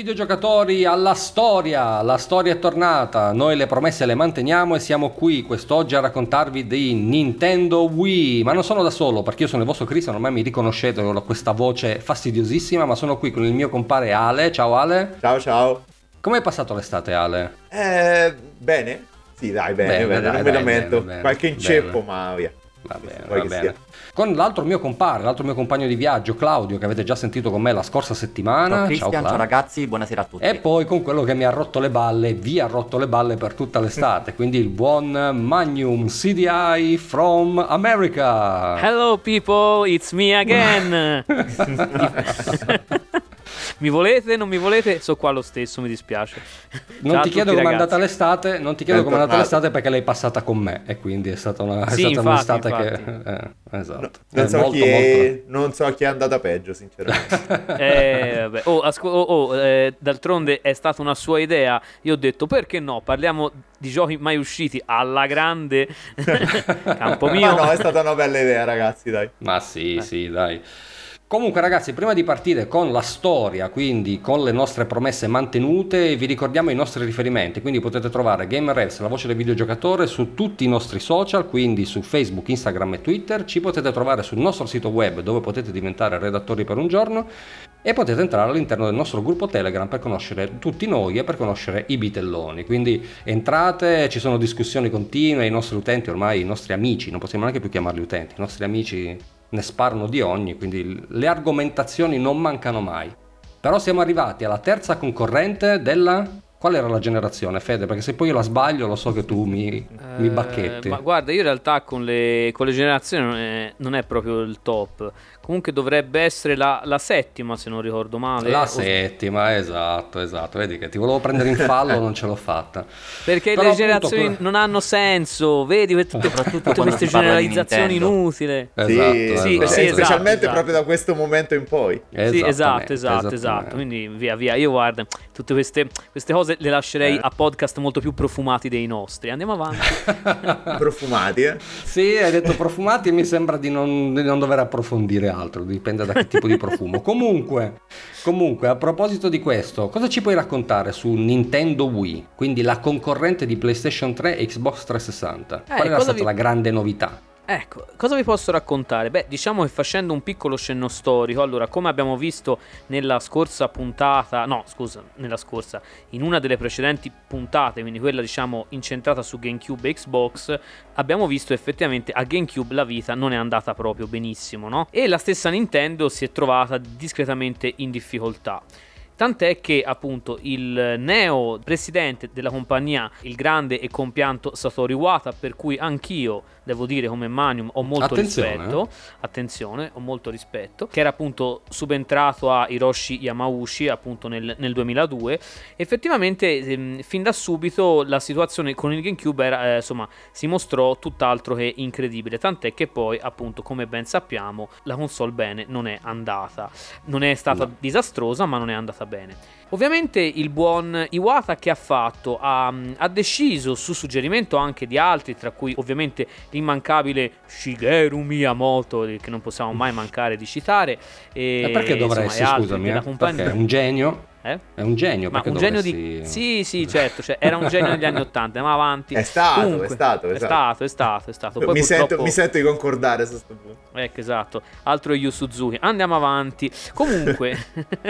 Videogiocatori alla storia, la storia è tornata, noi le promesse le manteniamo e siamo qui quest'oggi a raccontarvi di Nintendo Wii, ma non sono da solo perché io sono il vostro Cristian, ormai mi riconoscete, ho questa voce fastidiosissima, ma sono qui con il mio compare Ale, ciao Ale. Ciao ciao. Come è passato l'estate Ale? Eh, bene, sì dai, bene, bene, bene dai, non me lamento, qualche inceppo ma via. Va bene, va bene. Con l'altro mio compare, l'altro mio compagno di viaggio, Claudio, che avete già sentito con me la scorsa settimana. Ciao ciao ragazzi, buonasera a tutti. E poi con quello che mi ha rotto le balle, vi ha rotto le balle per tutta l'estate, quindi il buon Magnum CDI from America. Hello people, it's me again. Mi volete? Non mi volete? So qua lo stesso, mi dispiace. Non Ciao ti chiedo come è andata l'estate, non ti chiedo come è andata l'estate perché l'hai passata con me e quindi è stata, una, è sì, stata infatti, un'estate infatti. che... Eh, esatto. No, non, so molto, è, molto... non, so chi è, andata peggio, sinceramente. eh, vabbè. Oh, asco- oh, oh eh, d'altronde è stata una sua idea. Io ho detto perché no, parliamo di giochi mai usciti alla grande campo mio. Ma no, è stata una bella idea, ragazzi, dai. Ma sì, eh. sì, dai. Comunque ragazzi, prima di partire con la storia, quindi con le nostre promesse mantenute, vi ricordiamo i nostri riferimenti, quindi potete trovare GamerRevs, la voce del videogiocatore, su tutti i nostri social, quindi su Facebook, Instagram e Twitter, ci potete trovare sul nostro sito web dove potete diventare redattori per un giorno e potete entrare all'interno del nostro gruppo Telegram per conoscere tutti noi e per conoscere i bitelloni. Quindi entrate, ci sono discussioni continue, i nostri utenti ormai, i nostri amici, non possiamo neanche più chiamarli utenti, i nostri amici ne sparano di ogni, quindi le argomentazioni non mancano mai. Però siamo arrivati alla terza concorrente della Qual era la generazione, Fede? Perché se poi io la sbaglio lo so che tu mi, eh, mi bacchetti. Ma guarda, io in realtà con le, con le generazioni non è, non è, proprio il top. Comunque dovrebbe essere la, la settima, se non ricordo male. La o... settima, esatto, esatto. Vedi che ti volevo prendere in fallo, non ce l'ho fatta. Perché Però le generazioni appunto... non hanno senso, vedi? Tutte, tutte queste generalizzazioni inutili. Esatto, sì, esatto. Sì, sì, esatto, specialmente esatto. proprio da questo momento in poi. Sì, esatto, esatto, esatto. Quindi via, via. Io guarda, tutte queste, queste cose le lascerei eh. a podcast molto più profumati dei nostri. Andiamo avanti. profumati, eh? Sì, hai detto profumati e mi sembra di non, di non dover approfondire altro, dipende da che tipo di profumo. Comunque, comunque, a proposito di questo, cosa ci puoi raccontare su Nintendo Wii? Quindi la concorrente di PlayStation 3 e Xbox 360. Eh, Qual era stata vi... la grande novità? Ecco, cosa vi posso raccontare? Beh, diciamo che facendo un piccolo scenno storico, allora, come abbiamo visto nella scorsa puntata, no, scusa, nella scorsa, in una delle precedenti puntate, quindi quella diciamo incentrata su GameCube e Xbox, abbiamo visto effettivamente a GameCube la vita non è andata proprio benissimo, no? E la stessa Nintendo si è trovata discretamente in difficoltà. Tant'è che appunto il neo presidente della compagnia, il grande e compianto Satoru Iwata, per cui anch'io devo dire come Manium ho molto attenzione, rispetto, eh? attenzione, ho molto rispetto, che era appunto subentrato a Hiroshi Yamauchi appunto nel, nel 2002, effettivamente ehm, fin da subito la situazione con il GameCube era, eh, insomma, si mostrò tutt'altro che incredibile, tant'è che poi appunto come ben sappiamo la console bene non è andata, non è stata no. disastrosa ma non è andata bene. Ovviamente il buon Iwata che ha fatto ha, ha, deciso su suggerimento anche di altri, tra cui ovviamente l'immancabile Shigeru Miyamoto, che non possiamo mai mancare di citare. E, perché dovresti, scusami, eh? perché è un genio eh? È un genio, ma un genio di... Sì, sì, certo, cioè, era un genio negli anni Ottanta, ma avanti. È stato, Comunque, è stato, è stato, è stato, è stato. Poi mi, purtroppo... sento, mi sento di concordare su questo punto. Ecco, esatto. Altro Yu Suzuki. Andiamo avanti. Comunque,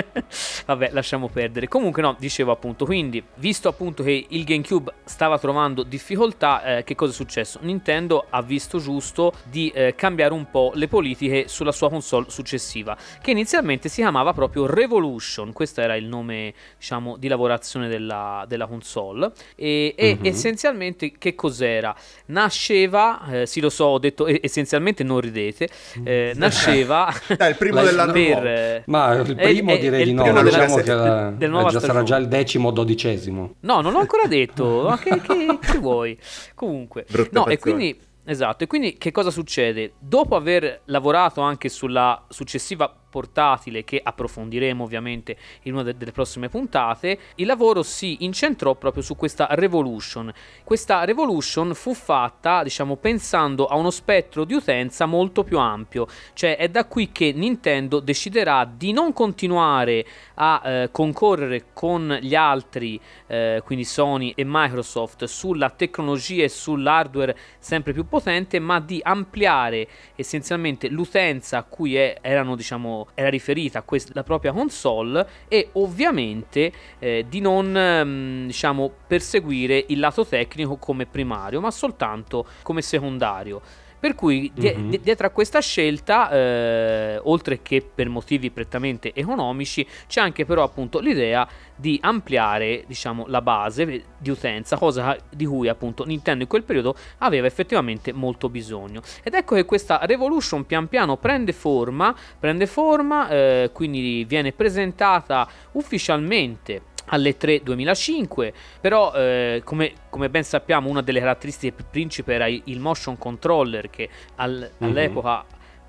vabbè, lasciamo perdere. Comunque, no, dicevo appunto, quindi, visto appunto che il GameCube stava trovando difficoltà, eh, che cosa è successo? Nintendo ha visto giusto di eh, cambiare un po' le politiche sulla sua console successiva, che inizialmente si chiamava proprio Revolution. Questo era il nome nome diciamo, di lavorazione della, della console. E, e mm-hmm. essenzialmente che cos'era? Nasceva, eh, sì lo so, ho detto essenzialmente non ridete, eh, nasceva... Dai, il primo dell'anno per, Ma il primo è, direi è, di no, diciamo che la, del già sarà già il decimo o dodicesimo. No, non l'ho ancora detto, ma che, che, che vuoi? Comunque, Brutte no, e quindi... Esatto, e quindi che cosa succede? Dopo aver lavorato anche sulla successiva portatile che approfondiremo ovviamente in una de- delle prossime puntate, il lavoro si incentrò proprio su questa Revolution. Questa Revolution fu fatta, diciamo, pensando a uno spettro di utenza molto più ampio, cioè è da qui che Nintendo deciderà di non continuare a eh, concorrere con gli altri, eh, quindi Sony e Microsoft, sulla tecnologia e sull'hardware sempre più potente, ma di ampliare essenzialmente l'utenza a cui è, erano, diciamo, era riferita questa, la propria console e ovviamente eh, di non mm, diciamo, perseguire il lato tecnico come primario, ma soltanto come secondario. Per cui die- mm-hmm. dietro a questa scelta, eh, oltre che per motivi prettamente economici, c'è anche però appunto l'idea di ampliare diciamo, la base di utenza, cosa di cui appunto Nintendo in quel periodo aveva effettivamente molto bisogno. Ed ecco che questa Revolution pian piano prende forma, prende forma eh, quindi viene presentata ufficialmente alle 3 2005 però eh, come, come, ben sappiamo una delle caratteristiche principi era il motion controller che al, mm-hmm.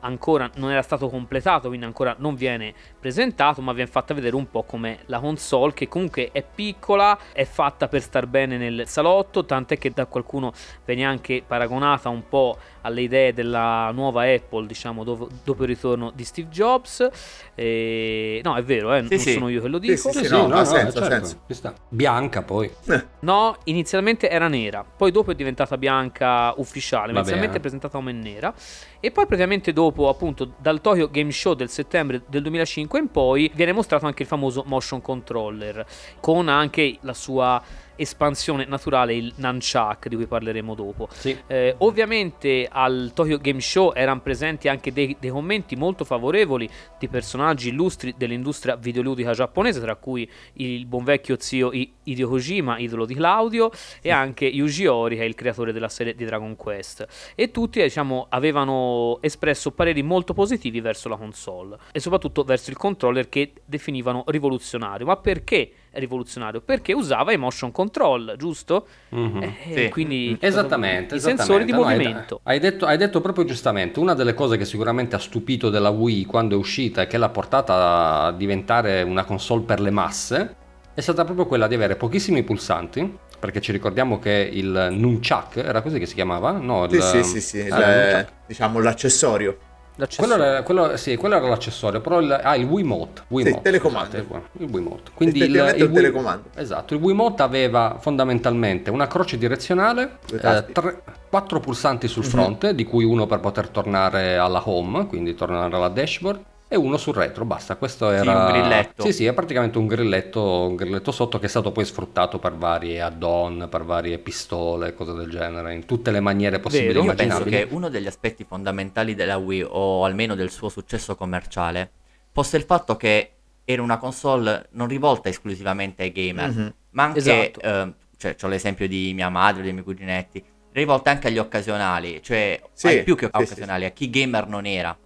Ancora non era stato completato, quindi ancora non viene presentato, ma viene fatta vedere un po' come la console, che comunque è piccola, è fatta per star bene nel salotto, tant'è che da qualcuno viene anche paragonata un po' alle idee della nuova Apple, diciamo, dopo, dopo il ritorno di Steve Jobs. E... No, è vero, eh, sì, non sì. sono io che lo dico. Sì, sì, no, no, ha senso, certo. senso. Bianca poi. No, inizialmente era nera, poi dopo è diventata bianca ufficiale, inizialmente è presentata come nera. E poi praticamente dopo, appunto, dal Tokyo Game Show del settembre del 2005 in poi, viene mostrato anche il famoso motion controller, con anche la sua espansione naturale, il Nunchuck, di cui parleremo dopo. Sì. Eh, ovviamente al Tokyo Game Show erano presenti anche dei, dei, commenti molto favorevoli di personaggi illustri dell'industria videoludica giapponese, tra cui il buon vecchio zio Hideo Kojima, idolo di Claudio, e anche Yuji Ori, che è il creatore della serie di Dragon Quest. E tutti, diciamo, avevano espresso pareri molto positivi verso la console, e soprattutto verso il controller che definivano rivoluzionario. Ma perché? Rivoluzionario perché usava i motion control, giusto? Mm-hmm. Eh, sì. Quindi esattamente, i esattamente. sensori di no, movimento. Hai, detto, hai, detto, proprio giustamente, una delle cose che sicuramente ha stupito della Wii quando è uscita e che l'ha portata a diventare una console per le masse è stata proprio quella di avere pochissimi pulsanti, perché ci ricordiamo che il Nunchuck era così che si chiamava? No, il, sì, sì, sì, sì, ah, le, diciamo l'accessorio. Quello era, quello, sì, quello era l'accessorio, però il, ah, il Wiimote. Wiimote sì, telecomando. Scusate, il Wiimote. Quindi il, il, il telecomando. Esatto, il Wiimote aveva fondamentalmente una croce direzionale, eh, tre, quattro pulsanti sul mm-hmm. fronte, di cui uno per poter tornare alla home, quindi tornare alla dashboard, e uno sul retro, basta, questo era... Sì, un grilletto. Sì, sì, è praticamente un grilletto, un grilletto sotto che è stato poi sfruttato per varie add-on, per varie pistole, cose del genere, in tutte le maniere possibili Vero, immaginabili. Io penso che uno degli aspetti fondamentali della Wii, o almeno del suo successo commerciale, fosse il fatto che era una console non rivolta esclusivamente ai gamer, mm-hmm. ma anche, esatto. eh, cioè, ho l'esempio di mia madre, dei miei cuginetti, rivolta anche agli occasionali, cioè sì, più che sì, occasionali, sì, a chi gamer non era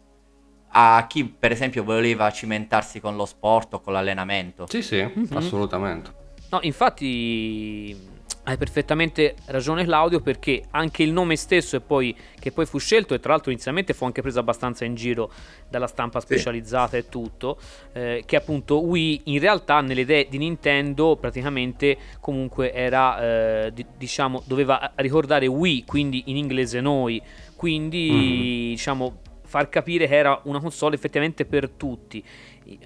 a chi per esempio voleva cimentarsi con lo sport o con l'allenamento. Sì, sì, mm-hmm. assolutamente. No, infatti hai perfettamente ragione Claudio perché anche il nome stesso e poi, che poi fu scelto e tra l'altro inizialmente fu anche preso abbastanza in giro dalla stampa specializzata sì. e tutto, eh, che appunto Wii in realtà nelle idee di Nintendo praticamente comunque era, eh, di, diciamo, doveva ricordare Wii, quindi in inglese noi, quindi mm. diciamo far capire che era una console effettivamente per tutti.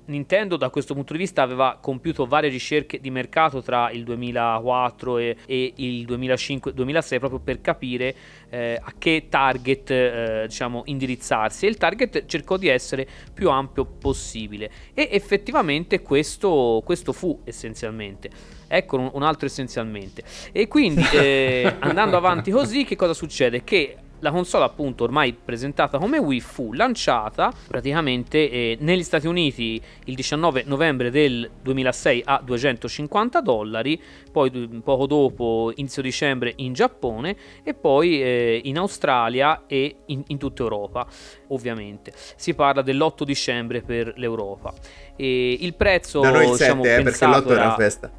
Nintendo da questo punto di vista aveva compiuto varie ricerche di mercato tra il 2004 e, e il 2005-2006 proprio per capire eh, a che target eh, diciamo, indirizzarsi e il target cercò di essere più ampio possibile e effettivamente questo, questo fu essenzialmente ecco un, un altro essenzialmente e quindi eh, andando avanti così che cosa succede? che la console appunto ormai presentata come Wii fu lanciata praticamente eh, negli Stati Uniti il 19 novembre del 2006 a 250 dollari, poi poco dopo inizio dicembre in Giappone e poi eh, in Australia e in, in, tutta Europa ovviamente. Si parla dell'8 dicembre per l'Europa. E il prezzo... Da noi il 7 diciamo, eh, perché l'8 era festa.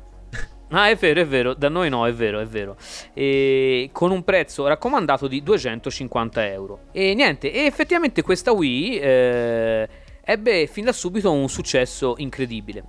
Ah, è vero, è vero, da noi no, è vero, è vero. E con un prezzo raccomandato di 250 euro. E niente, e effettivamente questa Wii eh, ebbe fin da subito un successo incredibile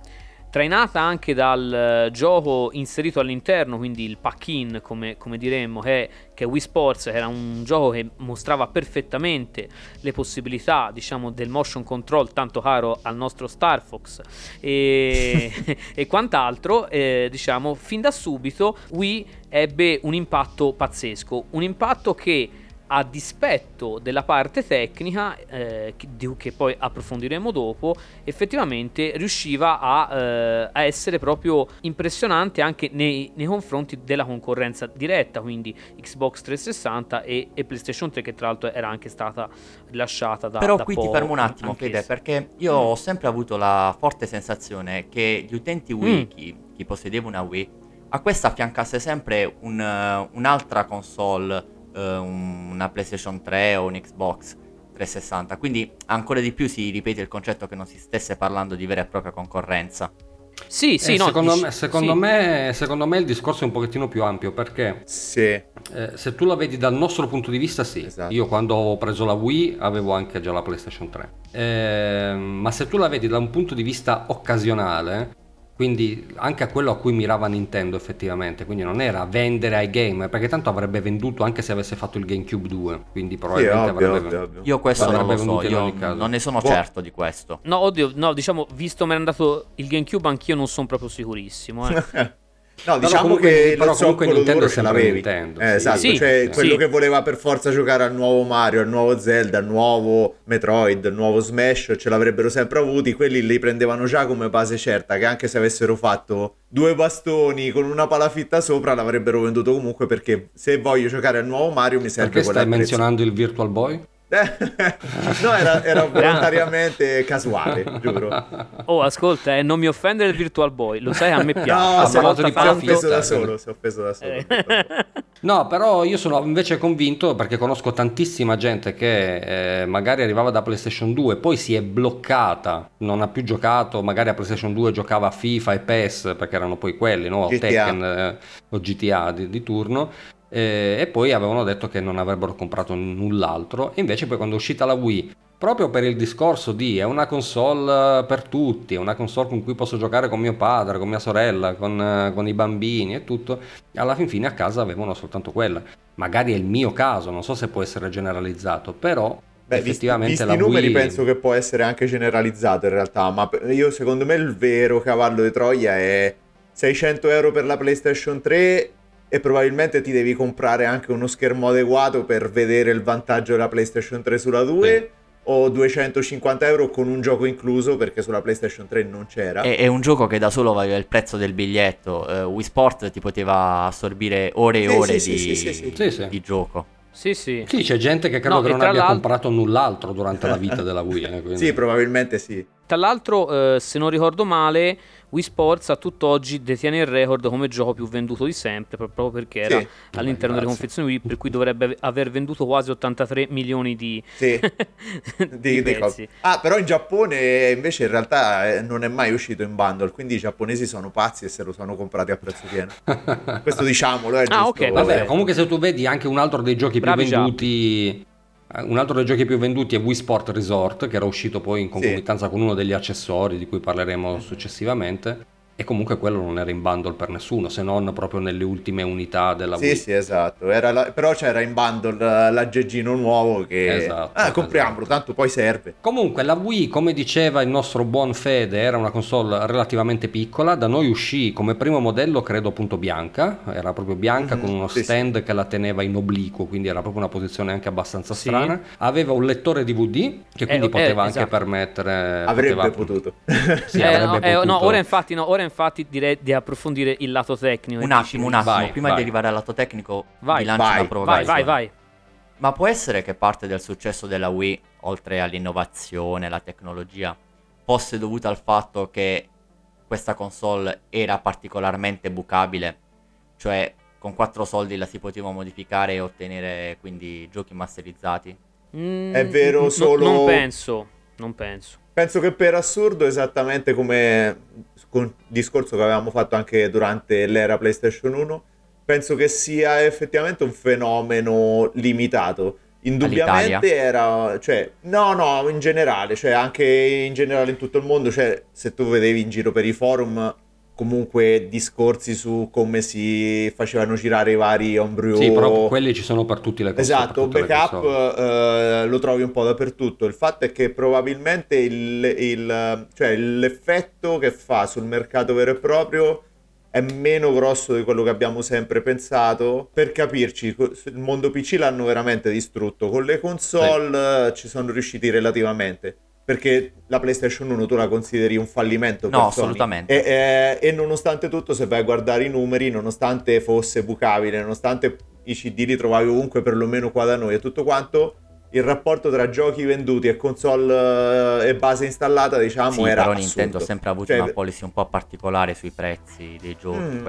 trainata anche dal uh, gioco inserito all'interno, quindi il pack-in come, come diremmo, che, che è Wii Sports, era un gioco che mostrava perfettamente le possibilità diciamo, del motion control tanto caro al nostro Star Fox e, e quant'altro, eh, diciamo, fin da subito Wii ebbe un impatto pazzesco, un impatto che a dispetto della parte tecnica, eh, che, che, poi approfondiremo dopo, effettivamente riusciva a, eh, a essere proprio impressionante anche nei, nei, confronti della concorrenza diretta, quindi Xbox 360 e, e, PlayStation 3, che tra l'altro era anche stata rilasciata da Però da qui poco, ti fermo un attimo, Fede, perché io mm. ho sempre avuto la forte sensazione che gli utenti Wii, mm. chi, chi possedeva una Wii, a questa affiancasse sempre un, uh, un'altra console uh, una PlayStation 3 o un Xbox 360. Quindi ancora di più si ripete il concetto che non si stesse parlando di vera e propria concorrenza. Sì, sì, eh, no, secondo, dici, me, secondo, sì. Me, secondo, me, il discorso è un pochettino più ampio perché sì. eh, se tu la vedi dal nostro punto di vista sì, esatto. io quando ho preso la Wii avevo anche già la PlayStation 3, eh, ma se tu la vedi da un punto di vista occasionale quindi anche a quello a cui mirava Nintendo effettivamente, quindi non era vendere ai gamer, perché tanto avrebbe venduto anche se avesse fatto il GameCube 2, quindi probabilmente sì, ovvio, avrebbe ovvio, ovvio. Io questo non lo so, io non ne sono Buo. certo di questo. No, oddio, no, diciamo, visto mi è andato il GameCube anch'io non sono proprio sicurissimo, eh. No, diciamo comunque, che però comunque Nintendo ce l'avevi. Nintendo, eh, esatto, sì, cioè sì. quello che voleva per forza giocare al nuovo Mario, al nuovo Zelda, al nuovo Metroid, al nuovo Smash, ce l'avrebbero sempre avuti, quelli li prendevano già come base certa, che anche se avessero fatto due bastoni con una palafitta sopra l'avrebbero venduto comunque perché se voglio giocare al nuovo Mario mi serve perché stai menzionando il Virtual Boy? No, era, era volontariamente casuale, giuro. Oh, ascolta, eh, non mi offendere il Virtual Boy, lo sai, a me piace. No, si è offeso da solo, si è offeso da solo. No, però io sono invece convinto, perché conosco tantissima gente che eh, magari arrivava da PlayStation 2, poi si è bloccata, non ha più giocato, magari a PlayStation 2 giocava a FIFA e PES, perché erano poi quelli, no? o Tekken eh, o GTA di, di turno, eh, e poi avevano detto che non avrebbero comprato null'altro e invece poi quando è uscita la Wii proprio per il discorso di è una console per tutti, è una console con cui posso giocare con mio padre, con mia sorella, con, con i bambini e tutto, alla fin fine a casa avevano soltanto quella. Magari è il mio caso, non so se può essere generalizzato, però Beh, effettivamente visti, visti i numeri Wii... penso che può essere anche generalizzato in realtà, ma io secondo me il vero cavallo di Troia è 600 euro per la PlayStation 3 e probabilmente ti devi comprare anche uno schermo adeguato per vedere il vantaggio della PlayStation 3 sulla 2 sì. o 250 euro con un gioco incluso perché sulla PlayStation 3 non c'era. È, è un gioco che da solo valeva il prezzo del biglietto. Uh, Wii Sport ti poteva assorbire ore e sì, ore sì, di, di gioco. Sì, sì. Sì, c'è gente che credo no, che non abbia comprato null'altro durante la vita della Wii. Eh. Sì, probabilmente sì. Tra l'altro, eh, se non ricordo male, Wii Sports a tutt'oggi detiene il record come gioco più venduto di sempre, proprio perché era sì, all'interno delle confezioni Wii, per cui dovrebbe aver venduto quasi 83 milioni di, sì. di, di pezzi. Ah, però in Giappone invece in realtà eh, non è mai uscito in bundle, quindi i giapponesi sono pazzi e se lo sono comprati a prezzo pieno. Questo diciamolo, è ah, ok, vabbè. Comunque se tu vedi anche un altro dei giochi Bravi più venduti... Già un altro dei giochi più venduti è Wii Sport Resort, che era uscito poi in concomitanza sì. con uno degli accessori di cui parleremo successivamente e comunque quello non era in bundle per nessuno se non proprio nelle ultime unità della sì, Wii. Sì, sì, esatto. La... Però c'era in bundle l'aggeggino nuovo che... Esatto. Ah, compriamolo, esatto. tanto poi serve. Comunque la Wii, come diceva il nostro buon Fede, era una console relativamente piccola. Da noi uscì come primo modello, credo appunto bianca. Era proprio bianca mm-hmm. con uno sì, stand sì. che la teneva in obliquo, quindi era proprio una posizione anche abbastanza strana. Aveva un lettore DVD che quindi eh, poteva eh, anche esatto. permettere... Avrebbe poteva... potuto. sì, eh, avrebbe no, potuto. Eh, no, ora infatti no, ora infatti direi di approfondire il lato tecnico. Un attimo, un attimo, vai, prima vai. di arrivare al lato tecnico, vai, lancio vai, una provocazione. Vai, vai, vai. Ma può essere che parte del successo della Wii, oltre all'innovazione, alla tecnologia, fosse dovuta al fatto che questa console era particolarmente bucabile? Cioè, con quattro soldi la si poteva modificare e ottenere quindi giochi masterizzati? Mm, è vero solo... non penso, non penso. Penso che per assurdo, esattamente come con discorso che avevamo fatto anche durante l'era PlayStation 1, penso che sia effettivamente un fenomeno limitato. indubbiamente All'Italia. era cioè no no in generale cioè anche in generale in tutto il mondo cioè se tu vedevi in giro per i forum comunque discorsi su come si facevano girare i vari homebrew sì però quelli ci sono per tutti le cose esatto backup eh, lo trovi un po' dappertutto il fatto è che probabilmente il, il, cioè, l'effetto che fa sul mercato vero e proprio è meno grosso di quello che abbiamo sempre pensato. Per capirci, il mondo PC l'hanno veramente distrutto. Con le console sì. ci sono riusciti relativamente. Perché la PlayStation 1 tu la consideri un fallimento? No, assolutamente. E, e, e, nonostante tutto, se vai a guardare i numeri, nonostante fosse bucabile, nonostante i CD li trovavi ovunque, perlomeno qua da noi e tutto quanto, il rapporto tra giochi venduti e console eh, e base installata, diciamo, sì, era però Nintendo ha sempre avuto cioè, una policy un po' particolare sui prezzi dei giochi, mm.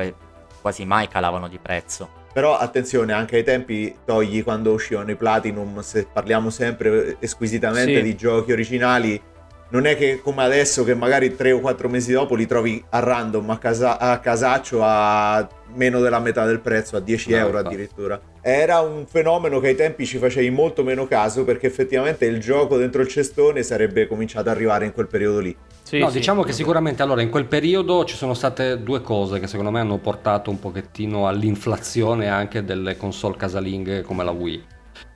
quasi mai calavano di prezzo. Però attenzione, anche ai tempi togli quando uscivano i Platinum, se parliamo sempre squisitamente sì. di giochi originali, non è che come adesso che magari tre o quattro mesi dopo li trovi a random a, casa, a casaccio a meno della metà del prezzo, a 10 no, euro addirittura. Era un fenomeno che ai tempi ci facevi molto meno caso perché effettivamente il gioco dentro il cestone sarebbe cominciato ad arrivare in quel periodo lì. Sì, no, sì, diciamo che sicuramente allora in quel periodo ci sono state due cose che secondo me hanno portato un pochettino all'inflazione anche delle console casalinghe come la Wii.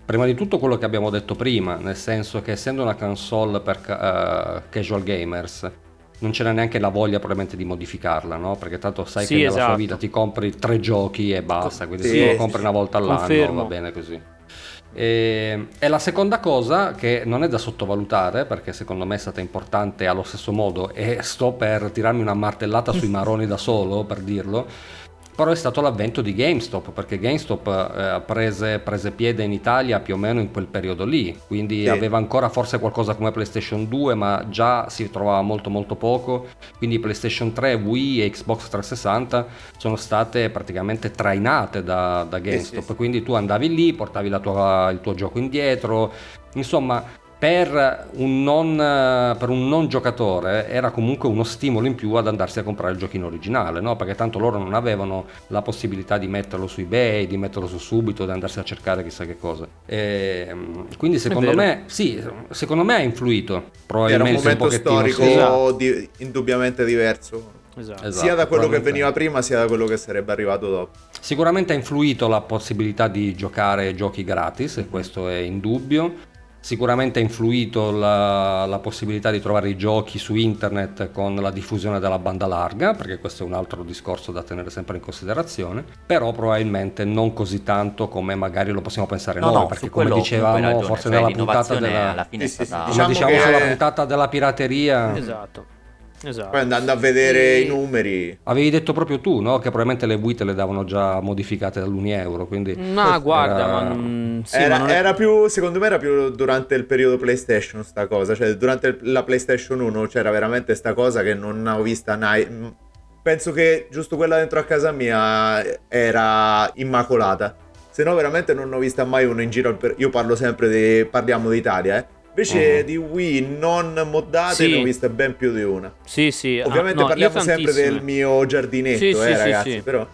Prima di tutto quello che abbiamo detto prima, nel senso che essendo una console per uh, casual gamers, non c'era neanche la voglia probabilmente di modificarla, no? Perché tanto sai sì, che nella esatto. sua vita ti compri tre giochi e basta, quindi sì, se lo compri una volta all'anno Confermo. va bene così. E, e, la seconda cosa che non è da sottovalutare, perché secondo me è stata importante allo stesso modo, e sto per tirarmi una martellata sui maroni da solo per dirlo, però è stato l'avvento di GameStop perché GameStop eh, prese, prese, piede in Italia più o meno in quel periodo lì. Quindi sì. aveva ancora forse qualcosa come PlayStation 2 ma già si trovava molto molto poco. Quindi PlayStation 3, Wii e Xbox 360 sono state praticamente trainate da, da GameStop sì, sì, quindi tu andavi lì, portavi tua, il tuo gioco indietro. Insomma per un, non, per un, non, giocatore era comunque uno stimolo in più ad andarsi a comprare il giochino originale, no? perché tanto loro non avevano la possibilità di metterlo su eBay, di metterlo su subito, di andarsi a cercare chissà che cosa. E, quindi secondo me, sì, secondo me ha influito. Probabilmente era un momento un storico esatto. di, indubbiamente diverso. Esatto. Sia da quello che veniva prima sia da quello che sarebbe arrivato dopo. Sicuramente ha influito la possibilità di giocare giochi gratis, e questo è indubbio Sicuramente ha influito la, la, possibilità di trovare i giochi su internet con la diffusione della banda larga, perché questo è un altro discorso da tenere sempre in considerazione, però probabilmente non così tanto come magari lo possiamo pensare no, noi, no, perché come dicevamo ragione, forse cioè nella puntata della, alla fine sì, sì, sì, diciamo diciamo che... sulla puntata della pirateria... Esatto Esatto. Poi andando a vedere e... i numeri. Avevi detto proprio tu, no? Che probabilmente le Wii te le davano già modificate dall'1 euro. Quindi no, guarda, era... ma, non... sì, era, ma era... più, secondo me era più durante il periodo PlayStation sta cosa. Cioè, durante la PlayStation 1 c'era veramente sta cosa che non ho vista mai. Penso che giusto quella dentro a casa mia era immacolata. Se no, veramente non ho vista mai uno in giro. Io parlo sempre di. Parliamo d'Italia, eh Invece uh-huh. di Wii non moddate sì. ne ho viste ben più di una. Sì, sì. Ovviamente ah, no, parliamo sempre del mio giardinetto, sì, eh, sì, ragazzi, sì, però...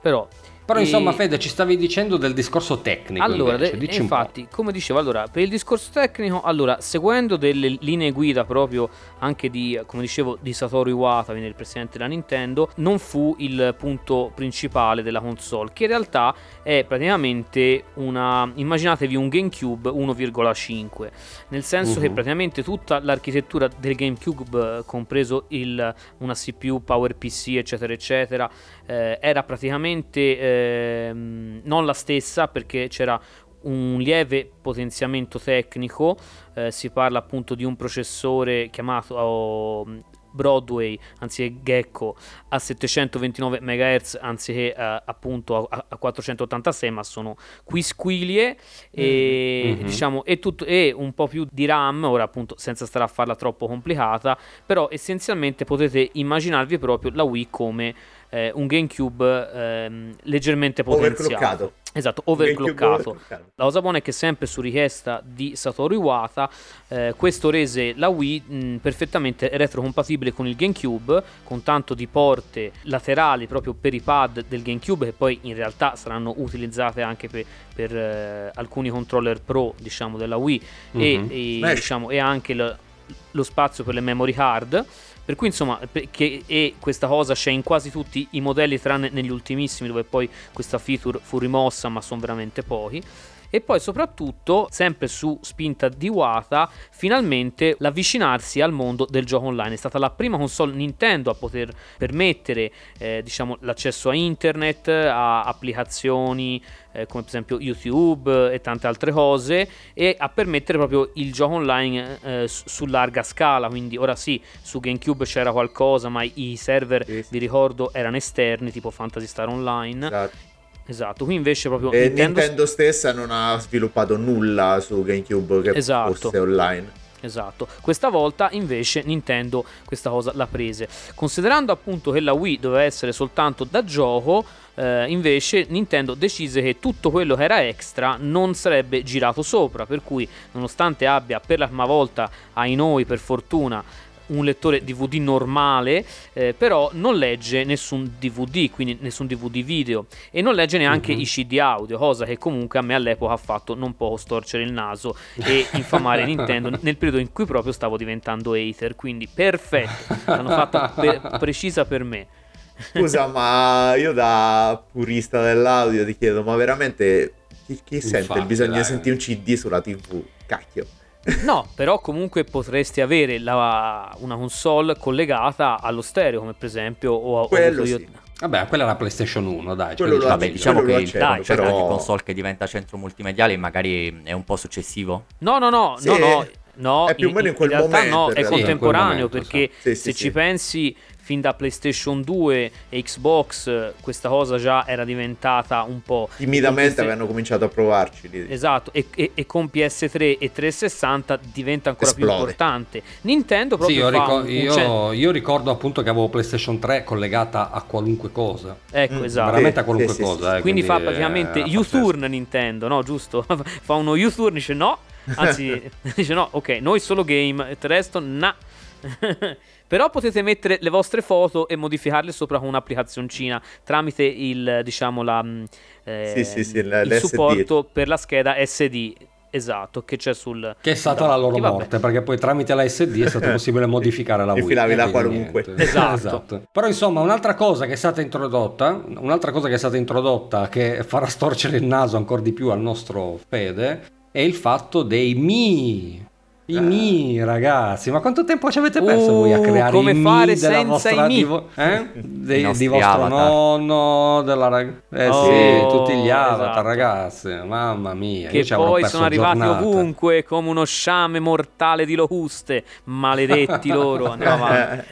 Però però e... insomma Fede ci stavi dicendo del discorso tecnico. Allora, invece, de- infatti, come dicevo, allora, per il discorso tecnico, allora, seguendo delle linee guida proprio anche di, come dicevo, di Satoru Iwata, quindi il presidente della Nintendo, non fu il punto principale della console, che in realtà è praticamente una, immaginatevi un GameCube 1,5, nel senso uh-huh. che praticamente tutta l'architettura del GameCube, compreso il, una CPU, PowerPC, eccetera, eccetera, eh, era praticamente eh, non la stessa perché c'era un lieve potenziamento tecnico, eh, si parla appunto di un processore chiamato oh, Broadway anziché Gecko a 729 MHz anziché uh, appunto a, a, 486 ma sono quisquilie e mm-hmm. diciamo e, tutto, e un po' più di RAM ora appunto senza stare a farla troppo complicata però essenzialmente potete immaginarvi proprio la Wii come eh, un GameCube ehm, leggermente potenziato Esatto, overclockato. La cosa buona è che sempre su richiesta di Satoru Iwata, eh, questo rese la Wii mh, perfettamente retrocompatibile con il GameCube, con tanto di porte laterali proprio per i pad del GameCube che poi in realtà saranno utilizzate anche per, per eh, alcuni controller pro, diciamo, della Wii mm-hmm. e, e, diciamo, e, anche lo, lo spazio per le memory card. Per cui insomma, che, e questa cosa c'è in quasi tutti i modelli, tranne negli ultimissimi, dove poi questa feature fu rimossa, ma sono veramente pochi. E poi soprattutto, sempre su spinta di Wata, finalmente l'avvicinarsi al mondo del gioco online. È stata la prima console Nintendo a poter permettere eh, diciamo, l'accesso a internet, a applicazioni eh, come per esempio YouTube e tante altre cose e a permettere proprio il gioco online eh, su larga scala. Quindi ora sì, su GameCube c'era qualcosa, ma i server, sì. vi ricordo, erano esterni, tipo Fantasy Star Online. Esatto Esatto, qui invece proprio e Nintendo... Nintendo stessa non ha sviluppato nulla su GameCube che esatto. fosse online. Esatto, questa volta invece Nintendo questa cosa l'ha prese. Considerando appunto che la Wii doveva essere soltanto da gioco, eh, invece Nintendo decise che tutto quello che era extra non sarebbe girato sopra, per cui nonostante abbia per la prima volta, ai noi per fortuna, un lettore DVD normale, eh, però non legge nessun DVD, quindi nessun DVD video e non legge neanche uh-huh. i CD audio, cosa che comunque a me all'epoca ha fatto non poco storcere il naso e infamare Nintendo nel periodo in cui proprio stavo diventando hater, quindi perfetto, l'hanno fatta per, precisa per me. Scusa, ma io da purista dell'audio ti chiedo, ma veramente chi, chi sente il bisogno dai. di sentire un CD sulla TV? Cacchio. No, però comunque potresti avere la, una console collegata allo stereo, come per esempio o, Quello o io... sì. Vabbè, quella è la PlayStation 1, dai. Quello cioè, vabbè, diciamo che il dai, però... di console che diventa centro multimediale magari è un po' successivo. No, no, no, sì. no, no. No, è più o meno in quel in momento. No, è contemporaneo momento, perché sì. se ci pensi fin da PlayStation 2 e Xbox questa cosa già era diventata un po'... Timidamente avevano cominciato a provarci. Lì. Esatto, e, e, e, con PS3 e 360 diventa ancora Esplode. più importante. Nintendo proprio... Sì, io, ricor- io, io, ricordo appunto che avevo PlayStation 3 collegata a qualunque cosa. Ecco, mm, esatto. Veramente a qualunque sì, cosa. Sì, eh, quindi, quindi, fa praticamente eh, U-turn Nintendo, no? Giusto? fa uno U-turn, dice no. Anzi, dice no, ok, noi solo game, il resto, na. Però potete mettere le vostre foto e modificarle sopra con un'applicazioncina tramite il, diciamo, la, eh, sì, sì, sì, il supporto per la scheda SD. Esatto, che c'è sul... Che è stata la loro morte, perché poi tramite la SD è stato possibile modificare la Wii. Infilavi la qualunque. Esatto. esatto. Però insomma, un'altra cosa che è stata introdotta, un'altra cosa che è stata introdotta che farà storcere il naso ancora di più al nostro Fede, è il fatto dei Mi i Mi, ragazzi, ma quanto tempo ci avete perso uh, voi a creare come i fare della vostra i divo- eh? De- di vostro avatar. nonno, della rag- eh oh, sì, tutti gli avatar, esatto. ragazzi, mamma mia, che poi sono arrivati giornate. ovunque come uno sciame mortale di Locuste, maledetti loro, andiamo avanti.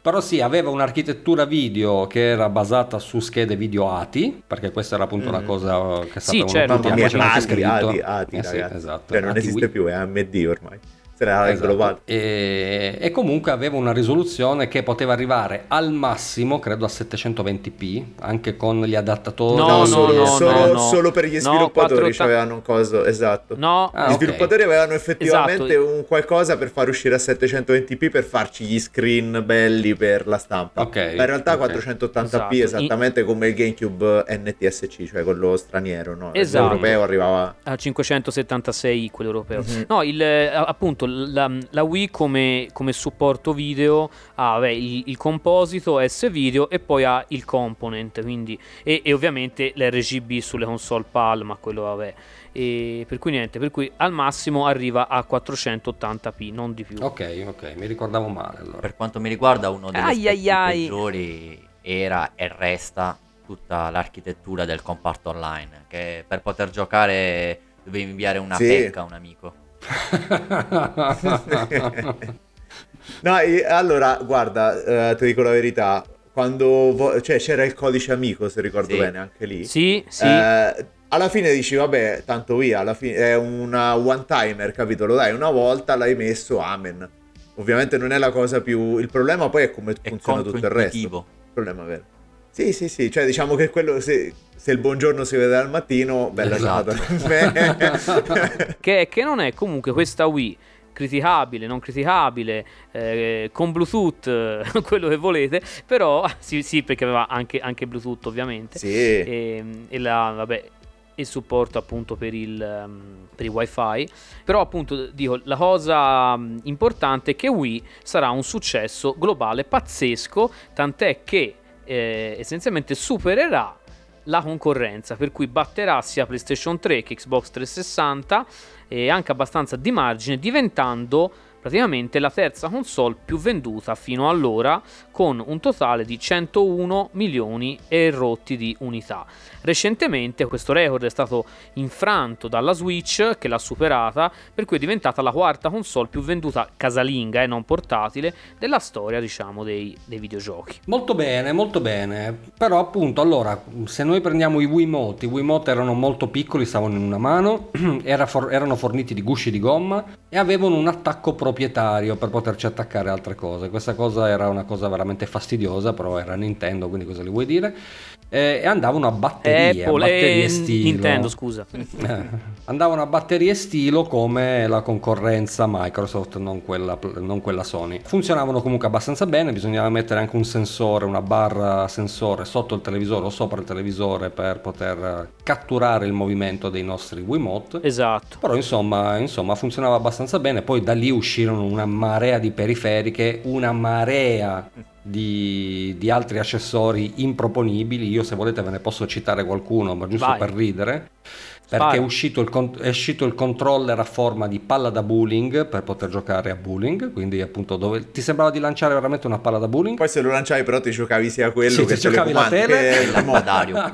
Però sì, aveva un'architettura video che era basata su schede video ATI, perché questa era appunto mm. una cosa che sapevano sì, certo. tutti, Mamma mia, ATI, ATI, ATI, eh sì, esatto. Cioè, non esiste più, è AMD ormai se l'era esatto. inglobato. E, e, comunque aveva una risoluzione che poteva arrivare al massimo, credo a 720p, anche con gli adattatori. No, no, solo, no, solo, no, solo per gli sviluppatori no, avevano un coso, esatto. No, ah, gli okay. sviluppatori avevano effettivamente esatto. un qualcosa per far uscire a 720p per farci gli screen belli per la stampa. Okay, Ma in realtà okay. 480p esatto. esattamente In... come il GameCube NTSC, cioè quello straniero, no? Esatto. L'europeo arrivava a 576 quello europeo. Mm-hmm. No, il, appunto la, la Wii come, come, supporto video ha vabbè, il, il, composito S-Video e poi ha il component, quindi, e, e ovviamente l'RGB sulle console PAL, ma quello vabbè. E per cui niente, per cui al massimo arriva a 480p, non di più. Ok, ok, mi ricordavo male allora. Per quanto mi riguarda uno degli ai ai ai. peggiori era e resta tutta l'architettura del comparto online, che per poter giocare dovevi inviare una sì. pecca a un amico. No, allora, guarda, eh, ti dico la verità. Quando vo- cioè, c'era il codice amico, se ricordo sì. bene, anche lì. Sì, sì. Eh, alla fine dici, vabbè, tanto via, alla fine è una one timer, capito? Lo dai una volta, l'hai messo, amen. Ovviamente non è la cosa più... Il problema poi è come è funziona tutto il resto. Il problema vero. Sì, sì, sì, cioè diciamo che quello se, se il buongiorno si vede al mattino, bella esatto. che, che non è comunque questa Wii criticabile, non criticabile, eh, con Bluetooth, quello che volete, però sì, sì perché aveva anche, anche Bluetooth ovviamente. Sì. E, ehm, e la, vabbè, il supporto appunto per il, um, per il wifi però appunto dico la cosa um, importante è che Wii sarà un successo globale pazzesco tant'è che eh, essenzialmente supererà la concorrenza per cui batterà sia PlayStation 3 che Xbox 360 e anche abbastanza di margine, diventando praticamente la terza console più venduta fino allora con un totale di 101 milioni e rotti di unità. Recentemente questo record è stato infranto dalla Switch che l'ha superata, per cui è diventata la quarta console più venduta casalinga e non portatile della storia, diciamo, dei, dei videogiochi. Molto bene, molto bene. Però appunto, allora, se noi prendiamo i Wiimote, i Wiimote erano molto piccoli, stavano in una mano, era for- erano forniti di gusci di gomma e avevano un attacco proprietario per poterci attaccare altre cose. Questa cosa era una cosa veramente fastidiosa, però era Nintendo, quindi cosa li vuoi dire? Eh, e andavano a batterie, Apple a batterie stilo. Nintendo, scusa. Eh, andavano a batterie stilo come la concorrenza Microsoft, non quella, non quella Sony. Funzionavano comunque abbastanza bene, bisognava mettere anche un sensore, una barra sensore sotto il televisore o sopra il televisore per poter catturare il movimento dei nostri Wiimote. Esatto. Però insomma, insomma funzionava abbastanza bene, poi da lì uscirono una marea di periferiche, una marea di, di, altri accessori improponibili. Io, se volete, ve ne posso citare qualcuno, ma giusto Vai. per ridere. Perché è uscito, il, è uscito, il, controller a forma di palla da bowling per poter giocare a bowling. Quindi, appunto, dove ti sembrava di lanciare veramente una palla da bowling. Poi, se lo lanciavi, però, ti giocavi sia quello sì, che ti giocavi la tele e il modario.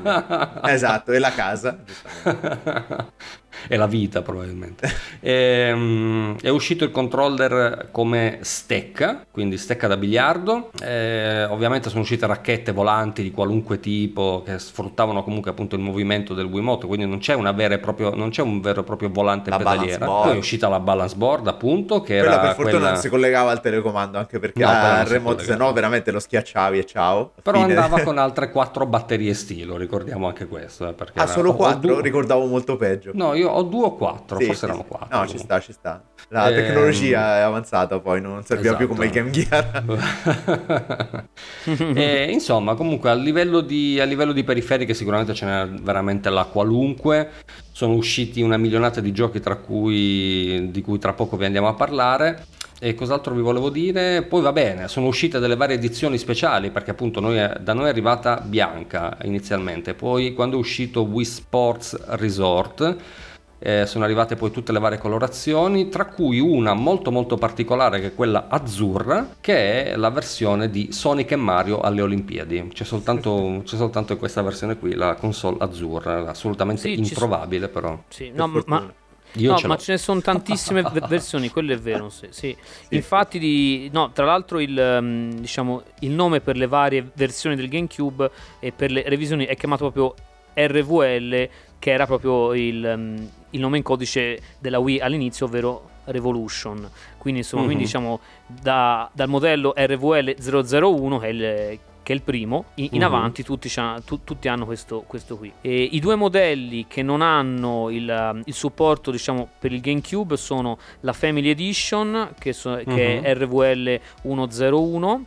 esatto, e la casa. e la vita probabilmente. e, um, è uscito il controller come stecca, quindi stecca da biliardo. E, ovviamente sono uscite racchette volanti di qualunque tipo che sfruttavano comunque appunto il movimento del Wiimote, quindi non c'è, una vera e proprio, non c'è un vero e proprio volante la pedaliera. Poi è uscita la balance board appunto che quella era per fortuna quella... non si collegava al telecomando anche perché no, al remote se no veramente lo schiacciavi e ciao. Però Fine. andava con altre quattro batterie stilo, ricordiamo anche questo. Eh, ah, solo quattro? Ricordavo molto peggio. No, io ho due o quattro, sì, forse sì, erano quattro. No, ci sta, ci sta. La ehm... tecnologia è avanzata poi, non serviva esatto. più come il Game Gear. e, insomma, comunque a livello, di, a livello di periferiche sicuramente ce n'è veramente la qualunque. Sono usciti una milionata di giochi cui, di cui tra poco vi andiamo a parlare. E cos'altro vi volevo dire? Poi va bene, sono uscite delle varie edizioni speciali perché appunto noi, da noi è arrivata bianca inizialmente, poi quando è uscito Wii Sports Resort eh, sono arrivate poi tutte le varie colorazioni, tra cui una molto molto particolare che è quella azzurra, che è la versione di Sonic e Mario alle Olimpiadi. C'è soltanto, c'è soltanto questa versione qui la console azzurra, assolutamente sì, introvabile so- però. Sì, no, ma io no, ce ma ce ne sono tantissime versioni, quello è vero. Sì, sì. sì. Infatti, di, no, tra l'altro, il, um, diciamo, il, nome per le varie versioni del GameCube e per le revisioni è chiamato proprio RVL, che era proprio il, um, il nome in codice della Wii all'inizio, ovvero Revolution. Quindi, insomma, mm-hmm. quindi diciamo da, dal modello RVL 001, che è il che è il primo, in, in uh-huh. avanti tutti, tu, tutti, hanno questo, questo qui. E I due modelli che non hanno il, il, supporto diciamo, per il GameCube sono la Family Edition, che, so, che è RVL 101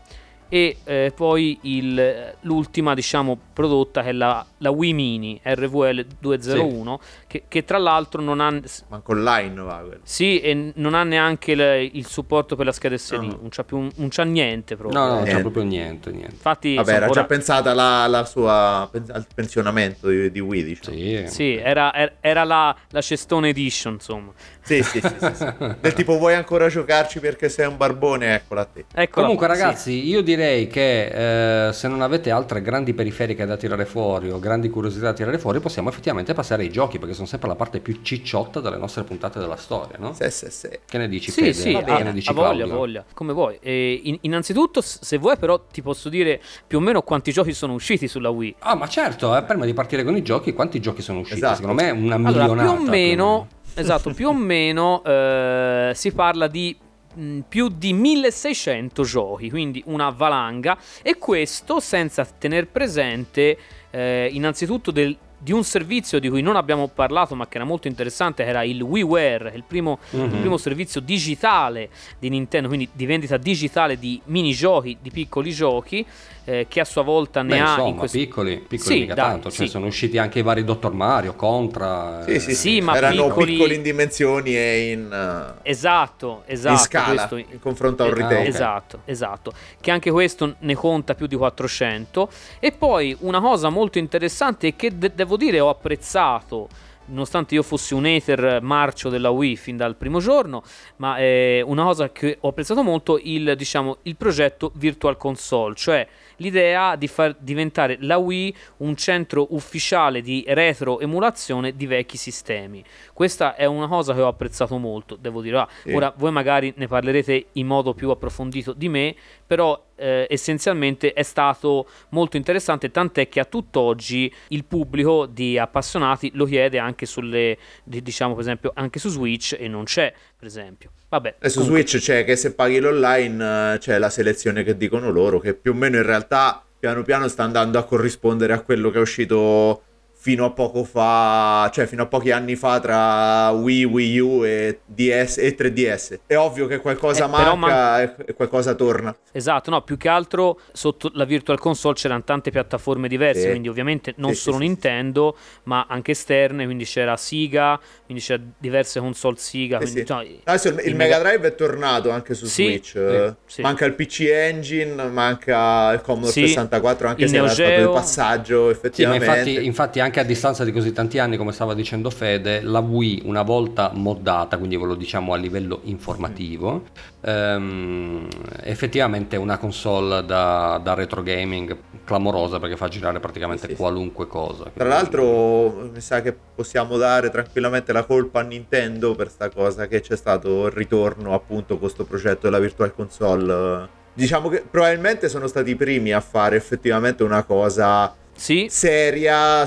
e eh, poi il, l'ultima diciamo prodotta che è la, la Wii Mini RVL 201 sì. che, che, tra l'altro non ha manco online va quello. sì e non ha neanche il, il supporto per la scheda SD no, no. non c'ha più non c'ha niente proprio no no non c'ha proprio niente, niente. infatti vabbè era ora... già pensata la, la sua al pensionamento di, di Wii diciamo. sì, sì era, era la, la cestone edition insomma sì, sì, sì, sì, sì. Del tipo vuoi ancora giocarci perché sei un barbone? Eccola a te. Eccola, Comunque ragazzi, sì. io direi che eh, se non avete altre grandi periferiche da tirare fuori o grandi curiosità da tirare fuori, possiamo effettivamente passare ai giochi perché sono sempre la parte più cicciotta delle nostre puntate della storia, no? Sì, sì, sì. Che ne dici? Sì, Fede? sì, che a, ne dici a voglia, voglia, come vuoi. E in, innanzitutto, se vuoi però ti posso dire più o meno quanti giochi sono usciti sulla Wii. Ah, ma certo, eh, prima di partire con i giochi, quanti giochi sono usciti? Esatto. Secondo me una allora, milionata. Più o meno... Esatto, più o meno eh, si parla di mh, più di 1600 giochi, quindi una valanga e questo senza tener presente eh, innanzitutto del di un servizio di cui non abbiamo parlato ma che era molto interessante, che era il WiiWare, il primo, mm-hmm. il mhm. primo servizio digitale di Nintendo, quindi di vendita digitale di minigiochi, di piccoli giochi, eh, che a sua volta ne Beh, ha insomma, in questo... piccoli, piccoli sì, mica dai, tanto, cioè sì. sono usciti anche i vari Dottor Mario, Contra... Sì, sì, sì, sì ma erano piccoli... piccoli... in dimensioni e in... Uh, esatto, esatto. In scala, questo... in confronto a un retail. Ah, okay. Esatto, esatto. Che anche questo ne conta più di 400. E poi una cosa molto interessante e che de- devo dire ho apprezzato nonostante io fossi un hater marcio della Wii fin dal primo giorno, ma è una cosa che ho apprezzato molto il, diciamo, il progetto Virtual Console, cioè l'idea di far diventare la Wii un centro ufficiale di retro emulazione di vecchi sistemi. Questa è una cosa che ho apprezzato molto, devo dire. Ah, sì. Ora voi magari ne parlerete in modo più approfondito di me, però eh, essenzialmente è stato molto interessante, tant'è che a tutt'oggi il pubblico di appassionati lo chiede anche sulle, diciamo per esempio, anche su Switch e non c'è, per esempio. Vabbè, e su comunque... Switch c'è che se paghi l'online eh, c'è la selezione che dicono loro, che più o meno in realtà piano piano sta andando a corrispondere a quello che è uscito fino a poco fa, cioè fino a pochi anni fa tra Wii, Wii U e, DS, e 3DS. È ovvio che qualcosa eh, manca man... e qualcosa torna. Esatto, no, più che altro sotto la Virtual Console c'erano tante piattaforme diverse, sì. quindi ovviamente non sì, solo sì, Nintendo, ma anche esterne, quindi c'era Sega, quindi c'era diverse console Sega. Quindi, no, Adesso il, il, il Mega Drive è tornato anche su Switch. Manca il PC Engine, manca il Commodore 64, anche il se Neo era stato il passaggio effettivamente. infatti, infatti anche anche a distanza di così tanti anni, come stava dicendo Fede, la Wii una volta moddata, quindi ve lo diciamo a livello informativo, ehm, effettivamente è una console da, da, retro gaming clamorosa perché fa girare praticamente sì, qualunque sì. cosa. Tra l'altro mi sa che possiamo dare tranquillamente la colpa a Nintendo per sta cosa che c'è stato il ritorno appunto con questo progetto della Virtual Console. Diciamo che probabilmente sono stati i primi a fare effettivamente una cosa sì. seria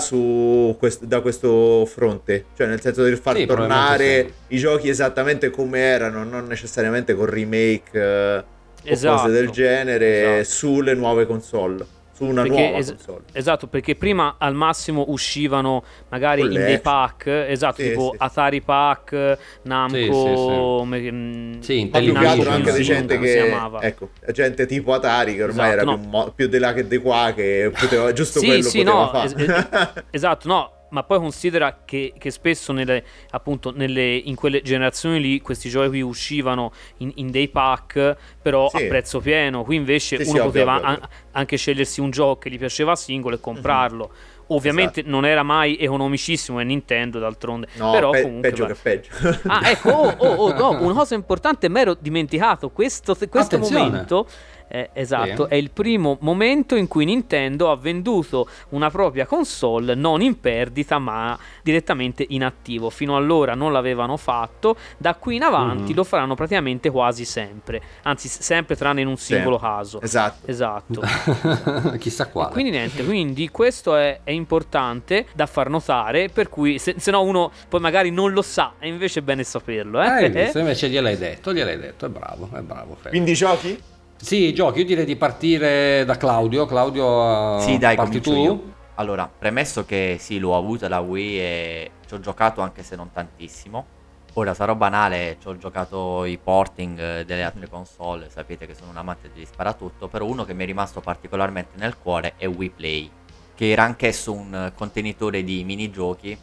quest- da questo fronte, cioè nel senso di far sì, tornare sì. i giochi esattamente come erano, non necessariamente con remake eh, esatto. o cose del genere esatto. sulle nuove console su una perché nuova es- console. Esatto, perché prima al massimo uscivano magari Con in dei pack, esatto, sì, tipo sì. Atari Pack, Namco, sì, sì, mm, sì. ma più che altro anche di gente che ecco, gente tipo Atari che ormai esatto, era no. più, mo- più di là che di qua che poteva giusto quello sì, poteva no, fare. Es- esatto, no, ma poi considera che, che spesso nelle, appunto, nelle, in quelle generazioni lì questi giochi uscivano in, in dei pack però sì. a prezzo pieno qui invece sì, uno sì, poteva ovvio, ovvio. An- anche scegliersi un gioco che gli piaceva singolo e comprarlo mm-hmm. Ovviamente esatto. non era mai economicissimo è Nintendo d'altronde. No, però pe- comunque. Peggio va. che peggio. Ah, ecco, oh, oh, oh, no, una cosa importante, mi ero dimenticato. Questo, questo momento eh, esatto, sì. è il primo momento in cui Nintendo ha venduto una propria console non in perdita ma direttamente in attivo. Fino allora non l'avevano fatto, da qui in avanti mm. lo faranno praticamente quasi sempre, anzi sempre tranne in un singolo sì. caso. Esatto. Esatto. Chissà quale. E quindi niente, quindi questo è, è, importante da far notare, per cui se, se, no uno poi magari non lo sa, e invece è bene saperlo. Eh? Eh, invece gliel'hai detto, gliel'hai detto, è bravo, è bravo. Fede. Quindi giochi? Sì, giochi, io direi di partire da Claudio. Claudio, sì, dai, parti tu. Io. Allora, premesso che sì, l'ho avuta la Wii e ci ho giocato anche se non tantissimo. Ora sarò banale, ci ho giocato i porting delle altre console, sapete che sono un amante di sparatutto, però uno che mi è rimasto particolarmente nel cuore è Wii Play, che era anch'esso un contenitore di minigiochi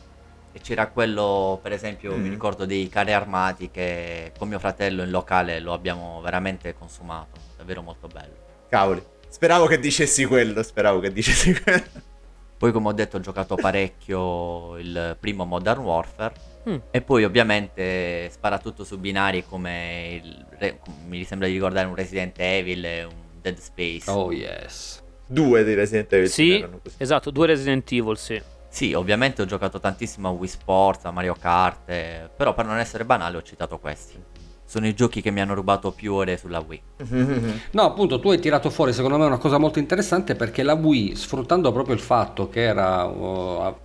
e c'era quello, per esempio, mm. mi ricordo dei carri armati che con mio fratello in locale lo abbiamo veramente consumato davvero molto bello. Cavoli, speravo che dicessi quello, speravo che dicessi quello. Poi come ho detto ho giocato parecchio il primo Modern Warfare mm. e poi ovviamente spara tutto su binari come il, mi sembra di ricordare un Resident Evil e un Dead Space. Oh yes. Due di Resident Evil. Sì, esatto, due Resident Evil, sì. Sì, ovviamente ho giocato tantissimo a Wii Sports, a Mario Kart, eh, però per non essere banale ho citato questi sono i giochi che mi hanno rubato più ore sulla Wii. No, appunto, tu hai tirato fuori secondo me una cosa molto interessante perché la Wii, sfruttando proprio il fatto che era uh,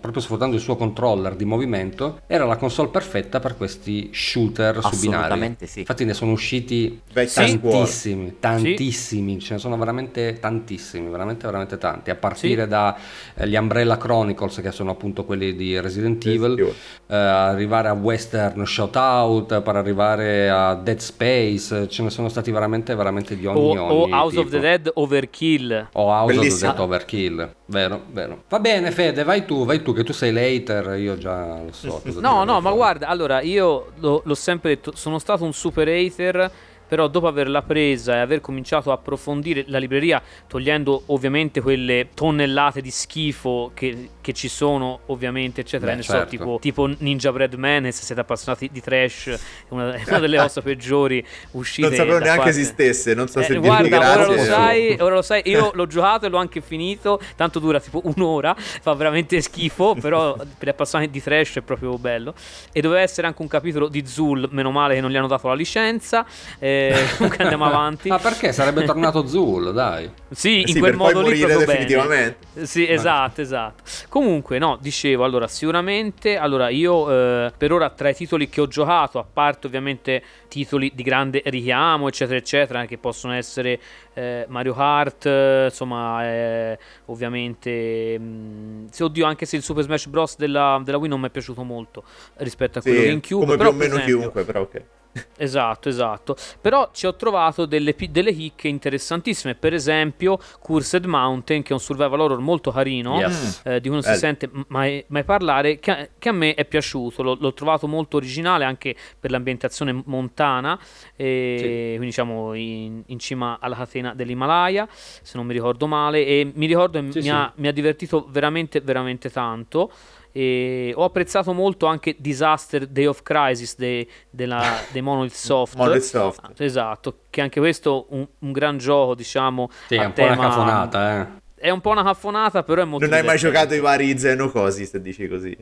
proprio sfruttando il suo controller di movimento, era la console perfetta per questi shooter su binari. Assolutamente sì. Infatti ne sono usciti Vecchi tantissimi, tantissimi, ce ne sono veramente tantissimi, veramente veramente tanti, a partire Sì. dagli Umbrella Chronicles che sono appunto quelli di Resident Evil, Evil. eh, arrivare a Western Shootout, per arrivare a Dead Space, ce ne sono stati veramente veramente di O, ogni, o ogni House of tipo. the Dead Overkill. O House of the Bellissimo. Dead Overkill, vero, vero. Va bene Fede, vai tu, vai tu che tu sei later, io già lo so. No, no, ma guarda, allora io lo- l'ho sempre detto, sono stato un super hater, però dopo averla presa e aver cominciato a approfondire la libreria, togliendo ovviamente quelle tonnellate di schifo che, che ci sono, ovviamente, eccetera, Beh, ne certo. so, tipo, tipo Ninja Bread Man, se siete appassionati di trash, è una, una delle ossa peggiori uscite. Non sapevo da neanche parte- esistesse, non so Eh, se guarda, ora grazie. lo sai, ora lo sai, io l'ho giocato e l'ho anche finito, tanto dura tipo un'ora, fa veramente schifo, però per gli appassionati di trash è proprio bello. E doveva essere anche un capitolo di Zul, meno male che non gli hanno dato la licenza, eh, comunque andiamo avanti. Ma perché sarebbe tornato Zul, dai. Sì, Eh in sì, quel per poi modo lì proprio bene. definitivamente. Sì, esatto, esatto. Comunque, no, dicevo, allora, sicuramente, allora, io eh, per ora tra i titoli che ho giocato, a parte ovviamente titoli di grande richiamo, eccetera, eccetera, che possono essere eh, Mario Kart, eh, insomma, eh, ovviamente, mh, se oddio, anche se il Super Smash Bros. della, della Wii non mi è piaciuto molto rispetto a quello Sì, GameCube, come più però, o per meno esempio, chiunque, però ok. Esatto, esatto. Però ci ho trovato delle, delle chicche interessantissime. Per esempio, Cursed Mountain, che è un survival horror molto carino. Yes. eh, di cui non si sente mai, mai parlare, che, a- che a me è piaciuto. L'ho, l'ho trovato molto originale anche per l'ambientazione montana, e quindi diciamo in, in cima alla catena dell'Himalaya, se non mi ricordo male. E mi ricordo e Sì, mi, sì. Ha, mi ha divertito veramente, veramente tanto. E ho apprezzato molto anche Disaster Day of Crisis de- della, dei Monolith Soft. Monolith Soft. Ah, Esatto, che anche questo un, un gran gioco, diciamo. Sì, è un po' una tema- cafonata, eh. È un po' una caffonata, però è molto Non hai mai giocato i vari Zenocosi, se dici così.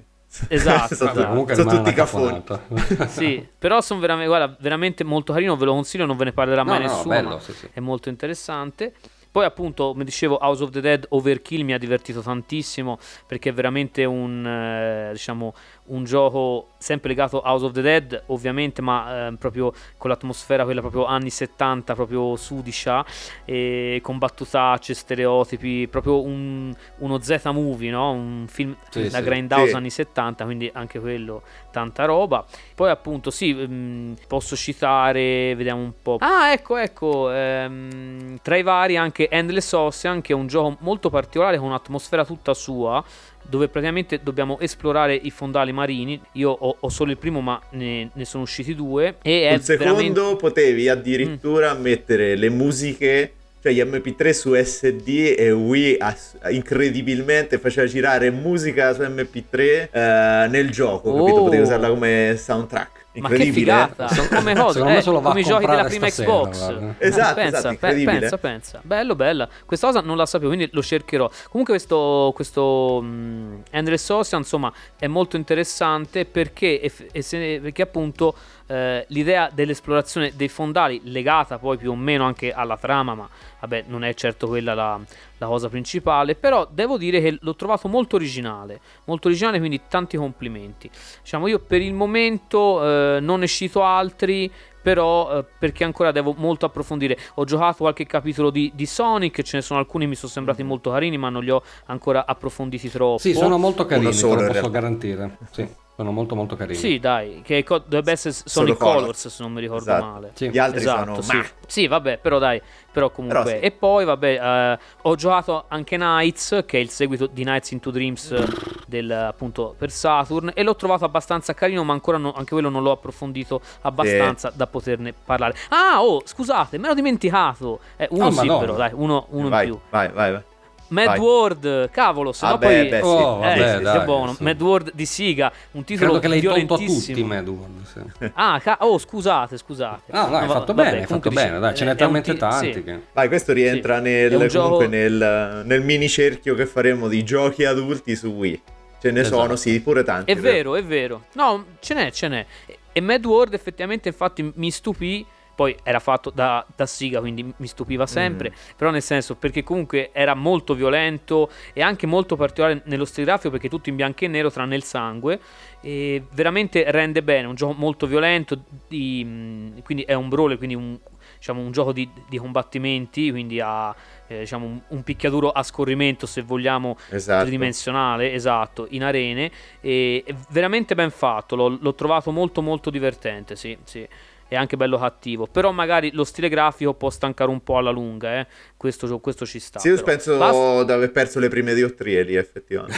Esatto, sono. Comunque sono tutti cafonata. Sì, però sono veramente, guarda, veramente molto carino, ve lo consiglio, non ve ne parlerà No, mai no, nessuno, bello, sì, sì. è molto interessante. Poi appunto, come dicevo, House of the Dead Overkill mi ha divertito tantissimo perché è veramente un, eh, diciamo, un gioco sempre legato a House of the Dead, ovviamente, ma eh, proprio con l'atmosfera quella proprio anni 70, proprio sudicia, e con battutacce, stereotipi, proprio un- uno Z-movie, no? Un film Sì, da sì. Grindhouse Sì. anni 70, quindi anche quello tanta roba. Poi appunto sì, mm, posso citare, vediamo un po'. Ah, ecco, ecco, ehm, tra i vari anche Endless Ocean, che è un gioco molto particolare con un'atmosfera tutta sua, dove praticamente dobbiamo esplorare i fondali marini. Io ho, ho solo il primo, ma ne, ne sono usciti due. E Il secondo veramente... potevi addirittura mettere le musiche, cioè gli MP3 su SD e Wii ass- incredibilmente faceva girare musica su MP3 eh, nel gioco, capito? Oh. Potevi usarla come soundtrack. Ma che eh? figata! Come cosa? Eh, come i giochi della prima stasera, Xbox. guarda. Esatto, pensa, esatto, pe- pensa, pensa. Bello, bella. Questa cosa non la sapevo, quindi lo cercherò. Comunque questo, questo mh, Endless Ocean, insomma, è molto interessante perché, eff- e se- perché appunto eh, l'idea dell'esplorazione dei fondali, legata poi più o meno anche alla trama, ma vabbè, non è certo quella la, la cosa principale, però devo dire che l'ho trovato molto originale, molto originale, quindi tanti complimenti. Diciamo, io per il momento eh, non ne cito altri, però eh, perché ancora devo molto approfondire. Ho giocato qualche capitolo di, di Sonic, ce ne sono alcuni che mi sono sembrati molto carini, ma non li ho ancora approfonditi troppo. Sì, sono molto carini, solo, te lo posso realtà. garantire. Sì, sono molto molto carini. Sì, dai, che co- dovrebbe essere Sonic Colors. Colors, se non mi ricordo Esatto. male. Sì. Gli altri Esatto, sono... sì. Sì, vabbè, però dai, però comunque. Però sì. E poi, vabbè, eh, ho giocato anche Nights, che è il seguito di Nights into Dreams del, appunto per Saturn, e l'ho trovato abbastanza carino, ma ancora no- anche quello non l'ho approfondito abbastanza da poterne parlare. Ah, oh, scusate, me l'ho dimenticato. Eh, uno Oh, sì, però, dai, uno, uno vai, in più. vai, vai, vai. Mad vai. World, cavolo, se no Ah, beh, poi... beh, sì. Oh, Eh, vabbè, sì, dai, che buono. sì. Mad World di Siga, un titolo Credo che l'hai tolto a tutti, violentissimo. Mad World, sì. Ah, ca- oh, scusate, scusate. No, no, hai va- fatto vabbè, bene, hai fatto comunque bene, dai, ce n'è è un talmente ti- tanti sì. che... Vai, questo rientra Sì. nel, un gioco- comunque nel, nel mini cerchio che faremo di giochi adulti su Wii. Ce ne Esatto. sono, sì, pure tanti. È vero, è vero. No, ce n'è, ce n'è. E- E Mad World effettivamente infatti mi stupì poi era fatto da, da Siga, quindi mi stupiva sempre, mm. però nel senso perché comunque era molto violento e anche molto particolare nello stile grafico perché tutto in bianco e nero tranne il sangue e veramente rende bene, un gioco molto violento, di, quindi è un brawler, quindi un, diciamo, un gioco di, di combattimenti, quindi ha eh, diciamo un, un, picchiaduro a scorrimento se vogliamo esatto. tridimensionale, esatto, in arene, e, è veramente ben fatto, l'ho, l'ho trovato molto molto divertente, sì, sì è anche bello cattivo. Però magari lo stile grafico può stancare un po' alla lunga, eh? questo, questo, ci sta. Sì, io penso Basta... di aver perso le prime diottrie lì, effettivamente.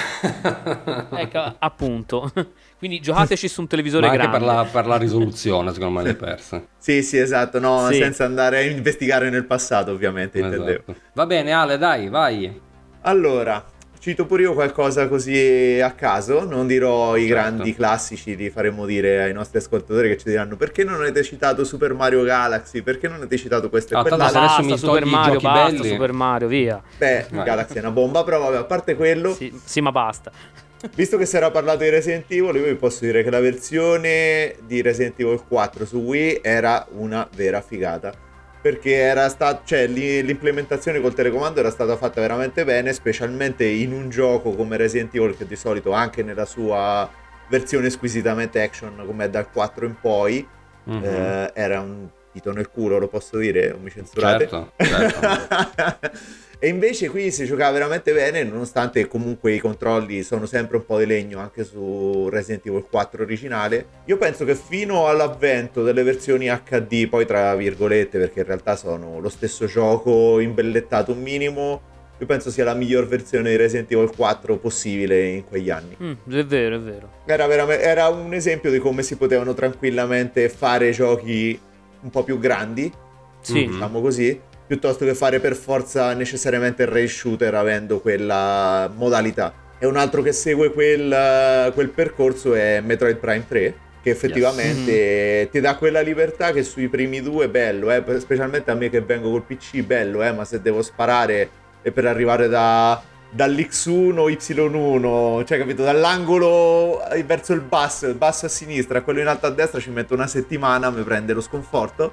ecco, appunto. Quindi giocateci su un televisore Ma anche grande. Per la, per la risoluzione, secondo me le perse. sì, sì, esatto, no, sì. senza andare a investigare nel passato, ovviamente, esatto. intendevo. Va bene, Ale, dai, vai. Allora, Cito pure io qualcosa così a caso, non dirò i certo. grandi classici, li faremo dire ai nostri ascoltatori che ci diranno perché non avete citato Super Mario Galaxy, perché non avete citato questo ah, e quell'altro. Basta, mi Super Mario, basta, belli. Super Mario, via. Beh, Vai. Galaxy è una bomba, però vabbè, a parte quello... Sì, sì ma basta. Visto che si era parlato di Resident Evil, io vi posso dire che la versione di Resident Evil 4 su Wii era una vera figata perché era stato, cioè, l'implementazione col telecomando era stata fatta veramente bene, specialmente in un gioco come Resident Evil che di solito anche nella sua versione squisitamente action come è dal 4 in poi mm-hmm. eh, era un dito nel culo, lo posso dire, non mi censurate. Certo, certo. E invece qui si giocava veramente bene, nonostante comunque i controlli sono sempre un po' di legno anche su Resident Evil 4 originale. Io penso che fino all'avvento delle versioni HD, poi tra virgolette, perché in realtà sono lo stesso gioco imbellettato un minimo, io penso sia la miglior versione di Resident Evil 4 possibile in quegli anni. Mm, è vero, è vero. Era, era un esempio di come si potevano tranquillamente fare giochi un po' più grandi, sì. diciamo così, piuttosto che fare per forza necessariamente il rail shooter avendo quella modalità. E un altro che segue quel, quel percorso è Metroid Prime 3, che effettivamente yes. mm. ti dà quella libertà che sui primi due è bello, eh? specialmente a me che vengo col PC bello, eh? ma se devo sparare e per arrivare da, dall'X1 Y1, cioè capito, dall'angolo verso il basso, il basso a sinistra, quello in alto a destra ci metto una settimana, mi prende lo sconforto,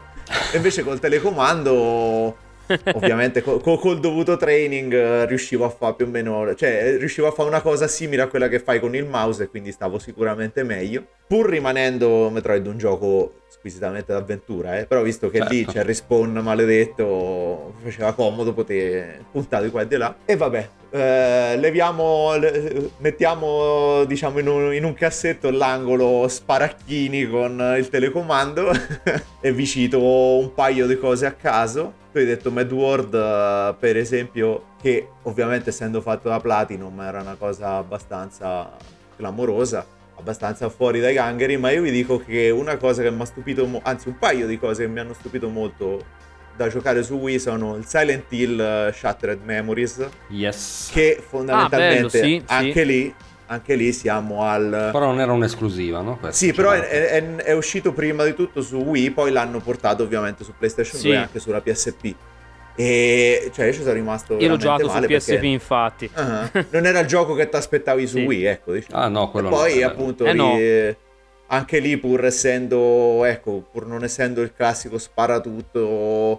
e invece col telecomando Ovviamente co- col dovuto training eh, riuscivo a fare più o meno, cioè riuscivo a fare una cosa simile a quella che fai con il mouse e quindi stavo sicuramente meglio. Pur rimanendo Metroid un gioco squisitamente d'avventura, eh? però visto che certo. lì c'è il respawn maledetto, faceva comodo poter puntare di qua e di là. E vabbè, eh, leviamo, le, mettiamo diciamo in un, in un, cassetto l'angolo sparacchini con il telecomando e vi cito un paio di cose a caso. Tu hai detto Mad World, eh, per esempio, che ovviamente essendo fatto da Platinum era una cosa abbastanza clamorosa abbastanza fuori dai gangheri, ma io vi dico che una cosa che mi ha stupito, mo- anzi un paio di cose che mi hanno stupito molto da giocare su Wii sono il Silent Hill uh, Shattered Memories. Yes. Che fondamentalmente ah, bello, sì, anche sì. lì anche lì siamo al... Però non era un'esclusiva, no? Questo sì, però è, è, è, uscito prima di tutto su Wii, poi l'hanno portato ovviamente su PlayStation sì. 2 e anche sulla PSP. E cioè io ci sono rimasto Io l'ho giocato su PSP perché... infatti uh-huh. Non era il gioco che ti aspettavi su sì. Wii ecco diciamo. Ah no quello e poi no, appunto eh, no. anche lì pur essendo ecco pur non essendo il classico sparatutto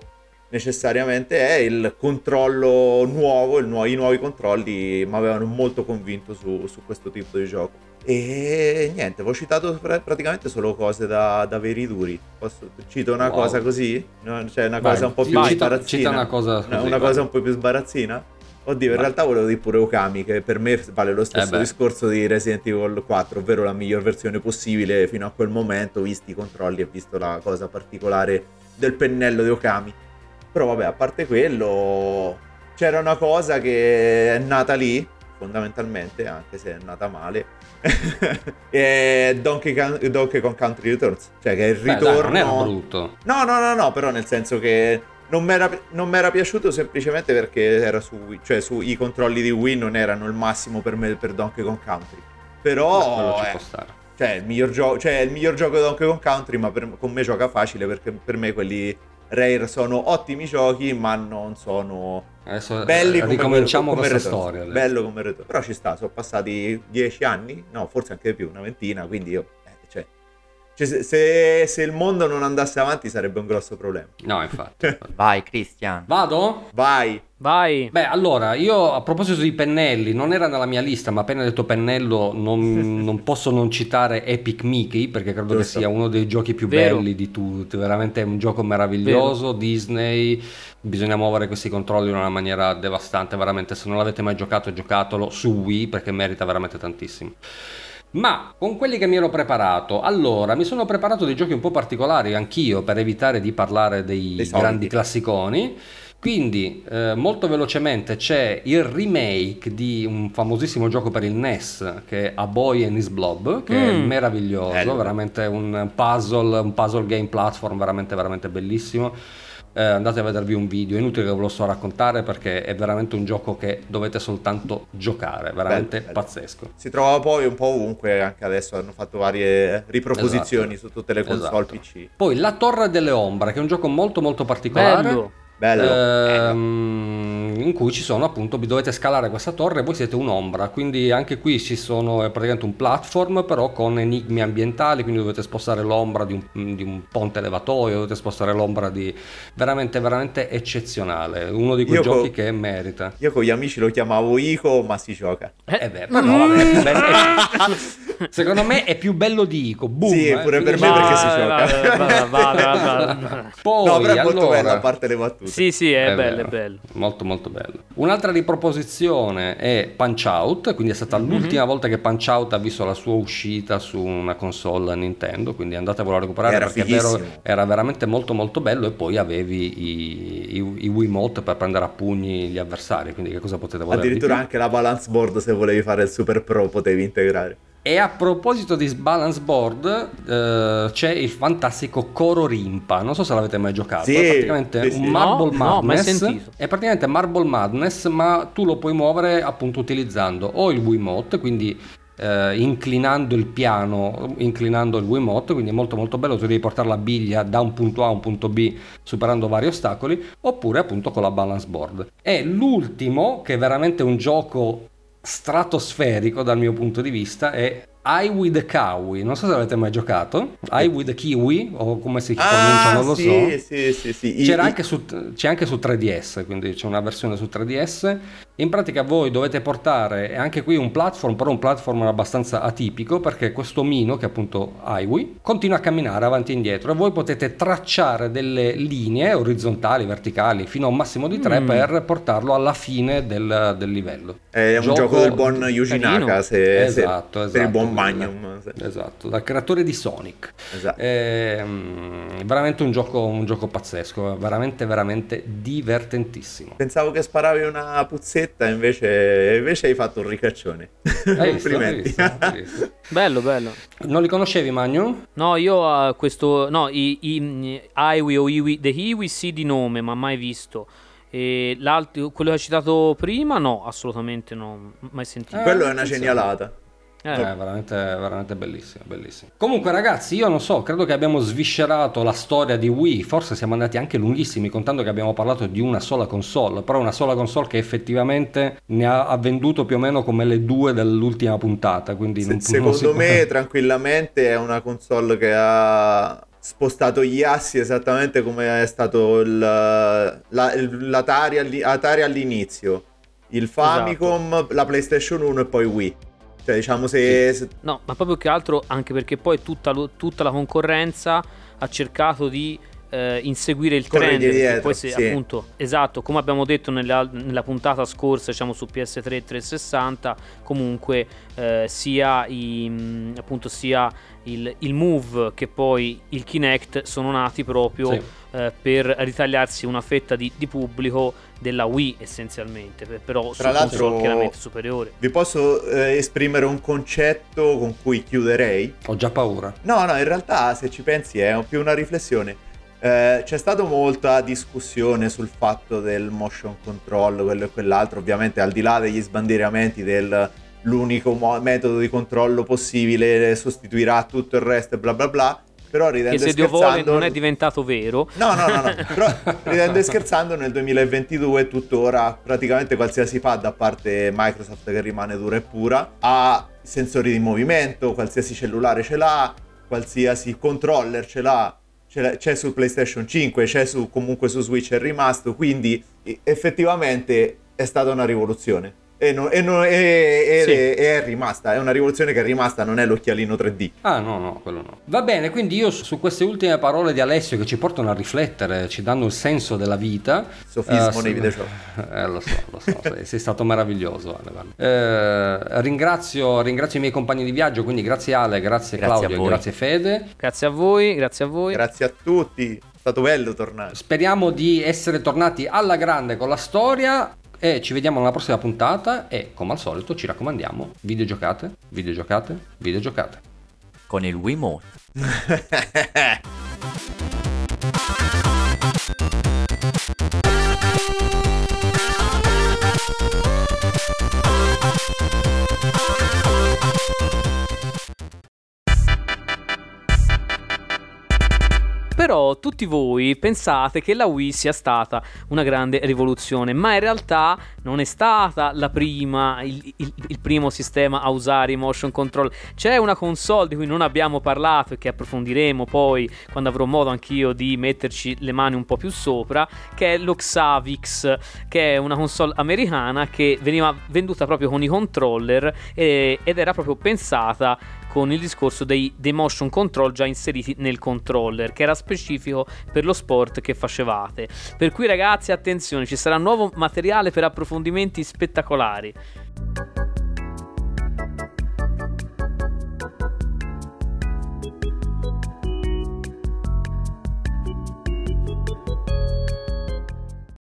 necessariamente è il controllo nuovo, nu- i nuovi controlli mi avevano molto convinto su, su, questo tipo di gioco. E niente, ho citato pr- praticamente solo cose da, da veri duri. Posso, cito una wow. cosa così? No, cioè una vai, cosa un po' più vai, sbarazzina. Cita una cosa, così, una cosa un po' più sbarazzina? Oddio, in vai. realtà volevo dire pure Okami, che per me vale lo stesso eh discorso di Resident Evil 4, ovvero la miglior versione possibile fino a quel momento, visti i controlli e visto la cosa particolare del pennello di Okami. Però vabbè, a parte quello, c'era una cosa che è nata lì, fondamentalmente, anche se è nata male, è Donkey, Con- Donkey Kong Country Returns, cioè che è il ritorno... Beh, dai, non era brutto. No, no, no, no, però nel senso che non mi era piaciuto semplicemente perché era su Wii, cioè su, i controlli di Wii non erano il massimo per me per Donkey Kong Country. Però... Eh, cioè, il miglior gioco, cioè, il miglior gioco di Donkey Kong Country, ma per, con me gioca facile perché per me quelli Rare sono ottimi giochi, ma non sono Adesso belli come ricominciamo come Returns. storia. Bello come Returns. Però ci sta, sono passati dieci anni, no, forse anche di più, una ventina, quindi io eh, cioè, se, se, se, il mondo non andasse avanti sarebbe un grosso problema. No, infatti. Vai, Christian. Vado? Vai. Vai. Beh, allora, io a proposito di pennelli, non era nella mia lista, ma appena detto pennello non, non posso non citare Epic Mickey, perché credo Giusto. che sia uno dei giochi più Vero. belli di tutti. Veramente è un gioco meraviglioso, Vero. Disney, bisogna muovere questi controlli in una maniera devastante, veramente. Se non l'avete mai giocato, giocatelo su Wii, perché merita veramente tantissimo. Ma con quelli che mi ero preparato, allora mi sono preparato dei giochi un po' particolari anch'io per evitare di parlare dei, dei grandi classiconi. Quindi eh, molto velocemente c'è il remake di un famosissimo gioco per il NES che è A Boy and His Blob, che mm. è meraviglioso, Bello. veramente un puzzle, un puzzle game platform veramente veramente bellissimo eh, andate a vedervi un video, è inutile che ve lo so raccontare perché è veramente un gioco che dovete soltanto giocare, veramente bello, bello. pazzesco. Si trova poi un po' ovunque, anche adesso hanno fatto varie riproposizioni esatto. su tutte le console esatto. PC. Poi La Torre delle Ombre, che è un gioco molto molto particolare. Bello Bello. Ehm, in cui ci sono appunto, dovete scalare questa torre e voi siete un'ombra, quindi anche qui ci sono, è praticamente un platform però con enigmi ambientali, quindi dovete spostare l'ombra di un, di un ponte elevatoio, dovete spostare l'ombra di... veramente, veramente eccezionale, uno di quei io giochi co... che merita. Io con gli amici lo chiamavo Ico, ma si gioca. Eh, eh beh, ma no, vabbè, è bello, è... secondo me è più bello di Ico, boom. Sì, eh, pure per me perché si gioca. Poi, no, però è molto allora... bello, a parte le battute. Sì, sì, è, è bello, vero. è bello. Molto, molto bello. Un'altra riproposizione è Punch Out, quindi è stata mm-hmm. l'ultima volta che Punch Out ha visto la sua uscita su una console Nintendo, quindi andatevelo a recuperare era perché vero, era veramente molto molto bello e poi avevi i, i, i Wiimote per prendere a pugni gli avversari, quindi che cosa potete volere Addirittura anche la balance board se volevi fare il Super Pro potevi integrare. E a proposito di balance board, eh, c'è il fantastico Coro Rimpa. Non so se l'avete mai giocato. Sì, è praticamente sì, un Marble no, Madness. No, è praticamente Marble Madness, ma tu lo puoi muovere appunto utilizzando o il Wiimote, quindi eh, inclinando il piano, inclinando il Wiimote, quindi è molto molto bello, tu devi portare la biglia da un punto A a un punto B superando vari ostacoli, oppure appunto con la balance board. E l'ultimo, che è veramente un gioco stratosferico dal mio punto di vista è I with the Kiwi. Non so se l'avete mai giocato. I with the Kiwi, o come si ah, pronuncia, non lo sì, so. Sì, sì, sì. C'era I, anche su, c'è anche su 3DS, quindi c'è una versione su 3DS in pratica voi dovete portare, anche qui un platform, però un platform abbastanza atipico perché questo mino, che è appunto Highway, continua a camminare avanti e indietro e voi potete tracciare delle linee orizzontali, verticali, fino a un massimo di 3 mm. per portarlo alla fine del, del livello. È un gioco, gioco del buon Yuji Naka, se, esatto, se, esatto, per il buon Magnum. Esatto, dal creatore di Sonic. Esatto. È, mm, veramente un gioco, un gioco pazzesco, veramente, veramente divertentissimo. Pensavo che sparavi una puzzetta invece, invece hai fatto un ricaccione. Complimenti. bello, bello. Non li conoscevi, Magno? No, io uh, questo... No, i, i Iwi o Iwi... The Iwi sì di nome, ma mai visto. E l'altro, quello che hai citato prima, no, assolutamente no, mai sentito. Eh, quello è una genialata. Eh. È veramente, veramente bellissimo, bellissimo. Comunque, ragazzi, io non so, credo che abbiamo sviscerato la storia di Wii. Forse siamo andati anche lunghissimi, contando che abbiamo parlato di una sola console. Però una sola console che effettivamente ne ha, ha venduto più o meno come le due dell'ultima puntata. Quindi Se, non, secondo non me, tranquillamente, è una console che ha spostato gli assi esattamente come è stato il, la, l'Atari, Atari all'inizio. Il Famicom, esatto. la PlayStation 1 e poi Wii. Cioè, diciamo se, sì. No, ma proprio che altro, anche perché poi tutta, tutta la concorrenza ha cercato di eh, inseguire il trend. Dietro, poi se sì. appunto, esatto, come abbiamo detto nella, nella puntata scorsa, diciamo su PS3 360, comunque eh, sia, i, appunto, sia il, il, Move che poi il Kinect sono nati proprio sì. eh, per ritagliarsi una fetta di, di, pubblico della Wii essenzialmente, però Tra su l'altro, chiaramente superiore. Vi posso eh, esprimere un concetto con cui chiuderei? Ho già paura. No, no, in realtà se ci pensi è più una riflessione. Eh, c'è stata molta discussione sul fatto del motion control, quello e quell'altro, ovviamente al di là degli sbandieramenti del l'unico mo- metodo di controllo possibile sostituirà tutto il resto e bla bla bla. Però ridendo che se Dio vuole non è diventato vero. No, no, no, no. però ridendo e scherzando nel 2022 tuttora praticamente qualsiasi pad a parte Microsoft che rimane dura e pura ha sensori di movimento, qualsiasi cellulare ce l'ha, qualsiasi controller ce l'ha, ce l'ha, c'è su PlayStation 5, c'è su, comunque su Switch è rimasto, quindi effettivamente è stata una rivoluzione. E, non, e, non, e, sì. e, è rimasta, è una rivoluzione che è rimasta, non è l'occhialino 3D. Ah no, no, quello no. Va bene, quindi io su queste ultime parole di Alessio che ci portano a riflettere, ci danno il senso della vita. Sofismo uh, nei videogiochi. Eh, lo so, lo so, sei, sei, stato meraviglioso Ale. Eh, ringrazio, ringrazio, i miei compagni di viaggio, quindi grazie Ale, grazie, grazie Claudio, grazie Fede. Grazie a voi, grazie a voi. Grazie a tutti. È stato bello tornare. Speriamo di essere tornati alla grande con la storia e ci vediamo nella prossima puntata e come al solito ci raccomandiamo videogiocate, videogiocate, videogiocate. Con il Wiimote. Però tutti voi pensate che la Wii sia stata una grande rivoluzione, ma in realtà non è stata la prima, il, il, il primo sistema a usare i motion control. C'è una console di cui non abbiamo parlato e che approfondiremo poi quando avrò modo anch'io di metterci le mani un po' più sopra, che è l'Oxavix, che è una console americana che veniva venduta proprio con i controller e, ed era proprio pensata con il discorso dei, dei, motion control già inseriti nel controller, che era specifico per lo sport che facevate. Per cui ragazzi, attenzione, ci sarà nuovo materiale per approfondimenti spettacolari.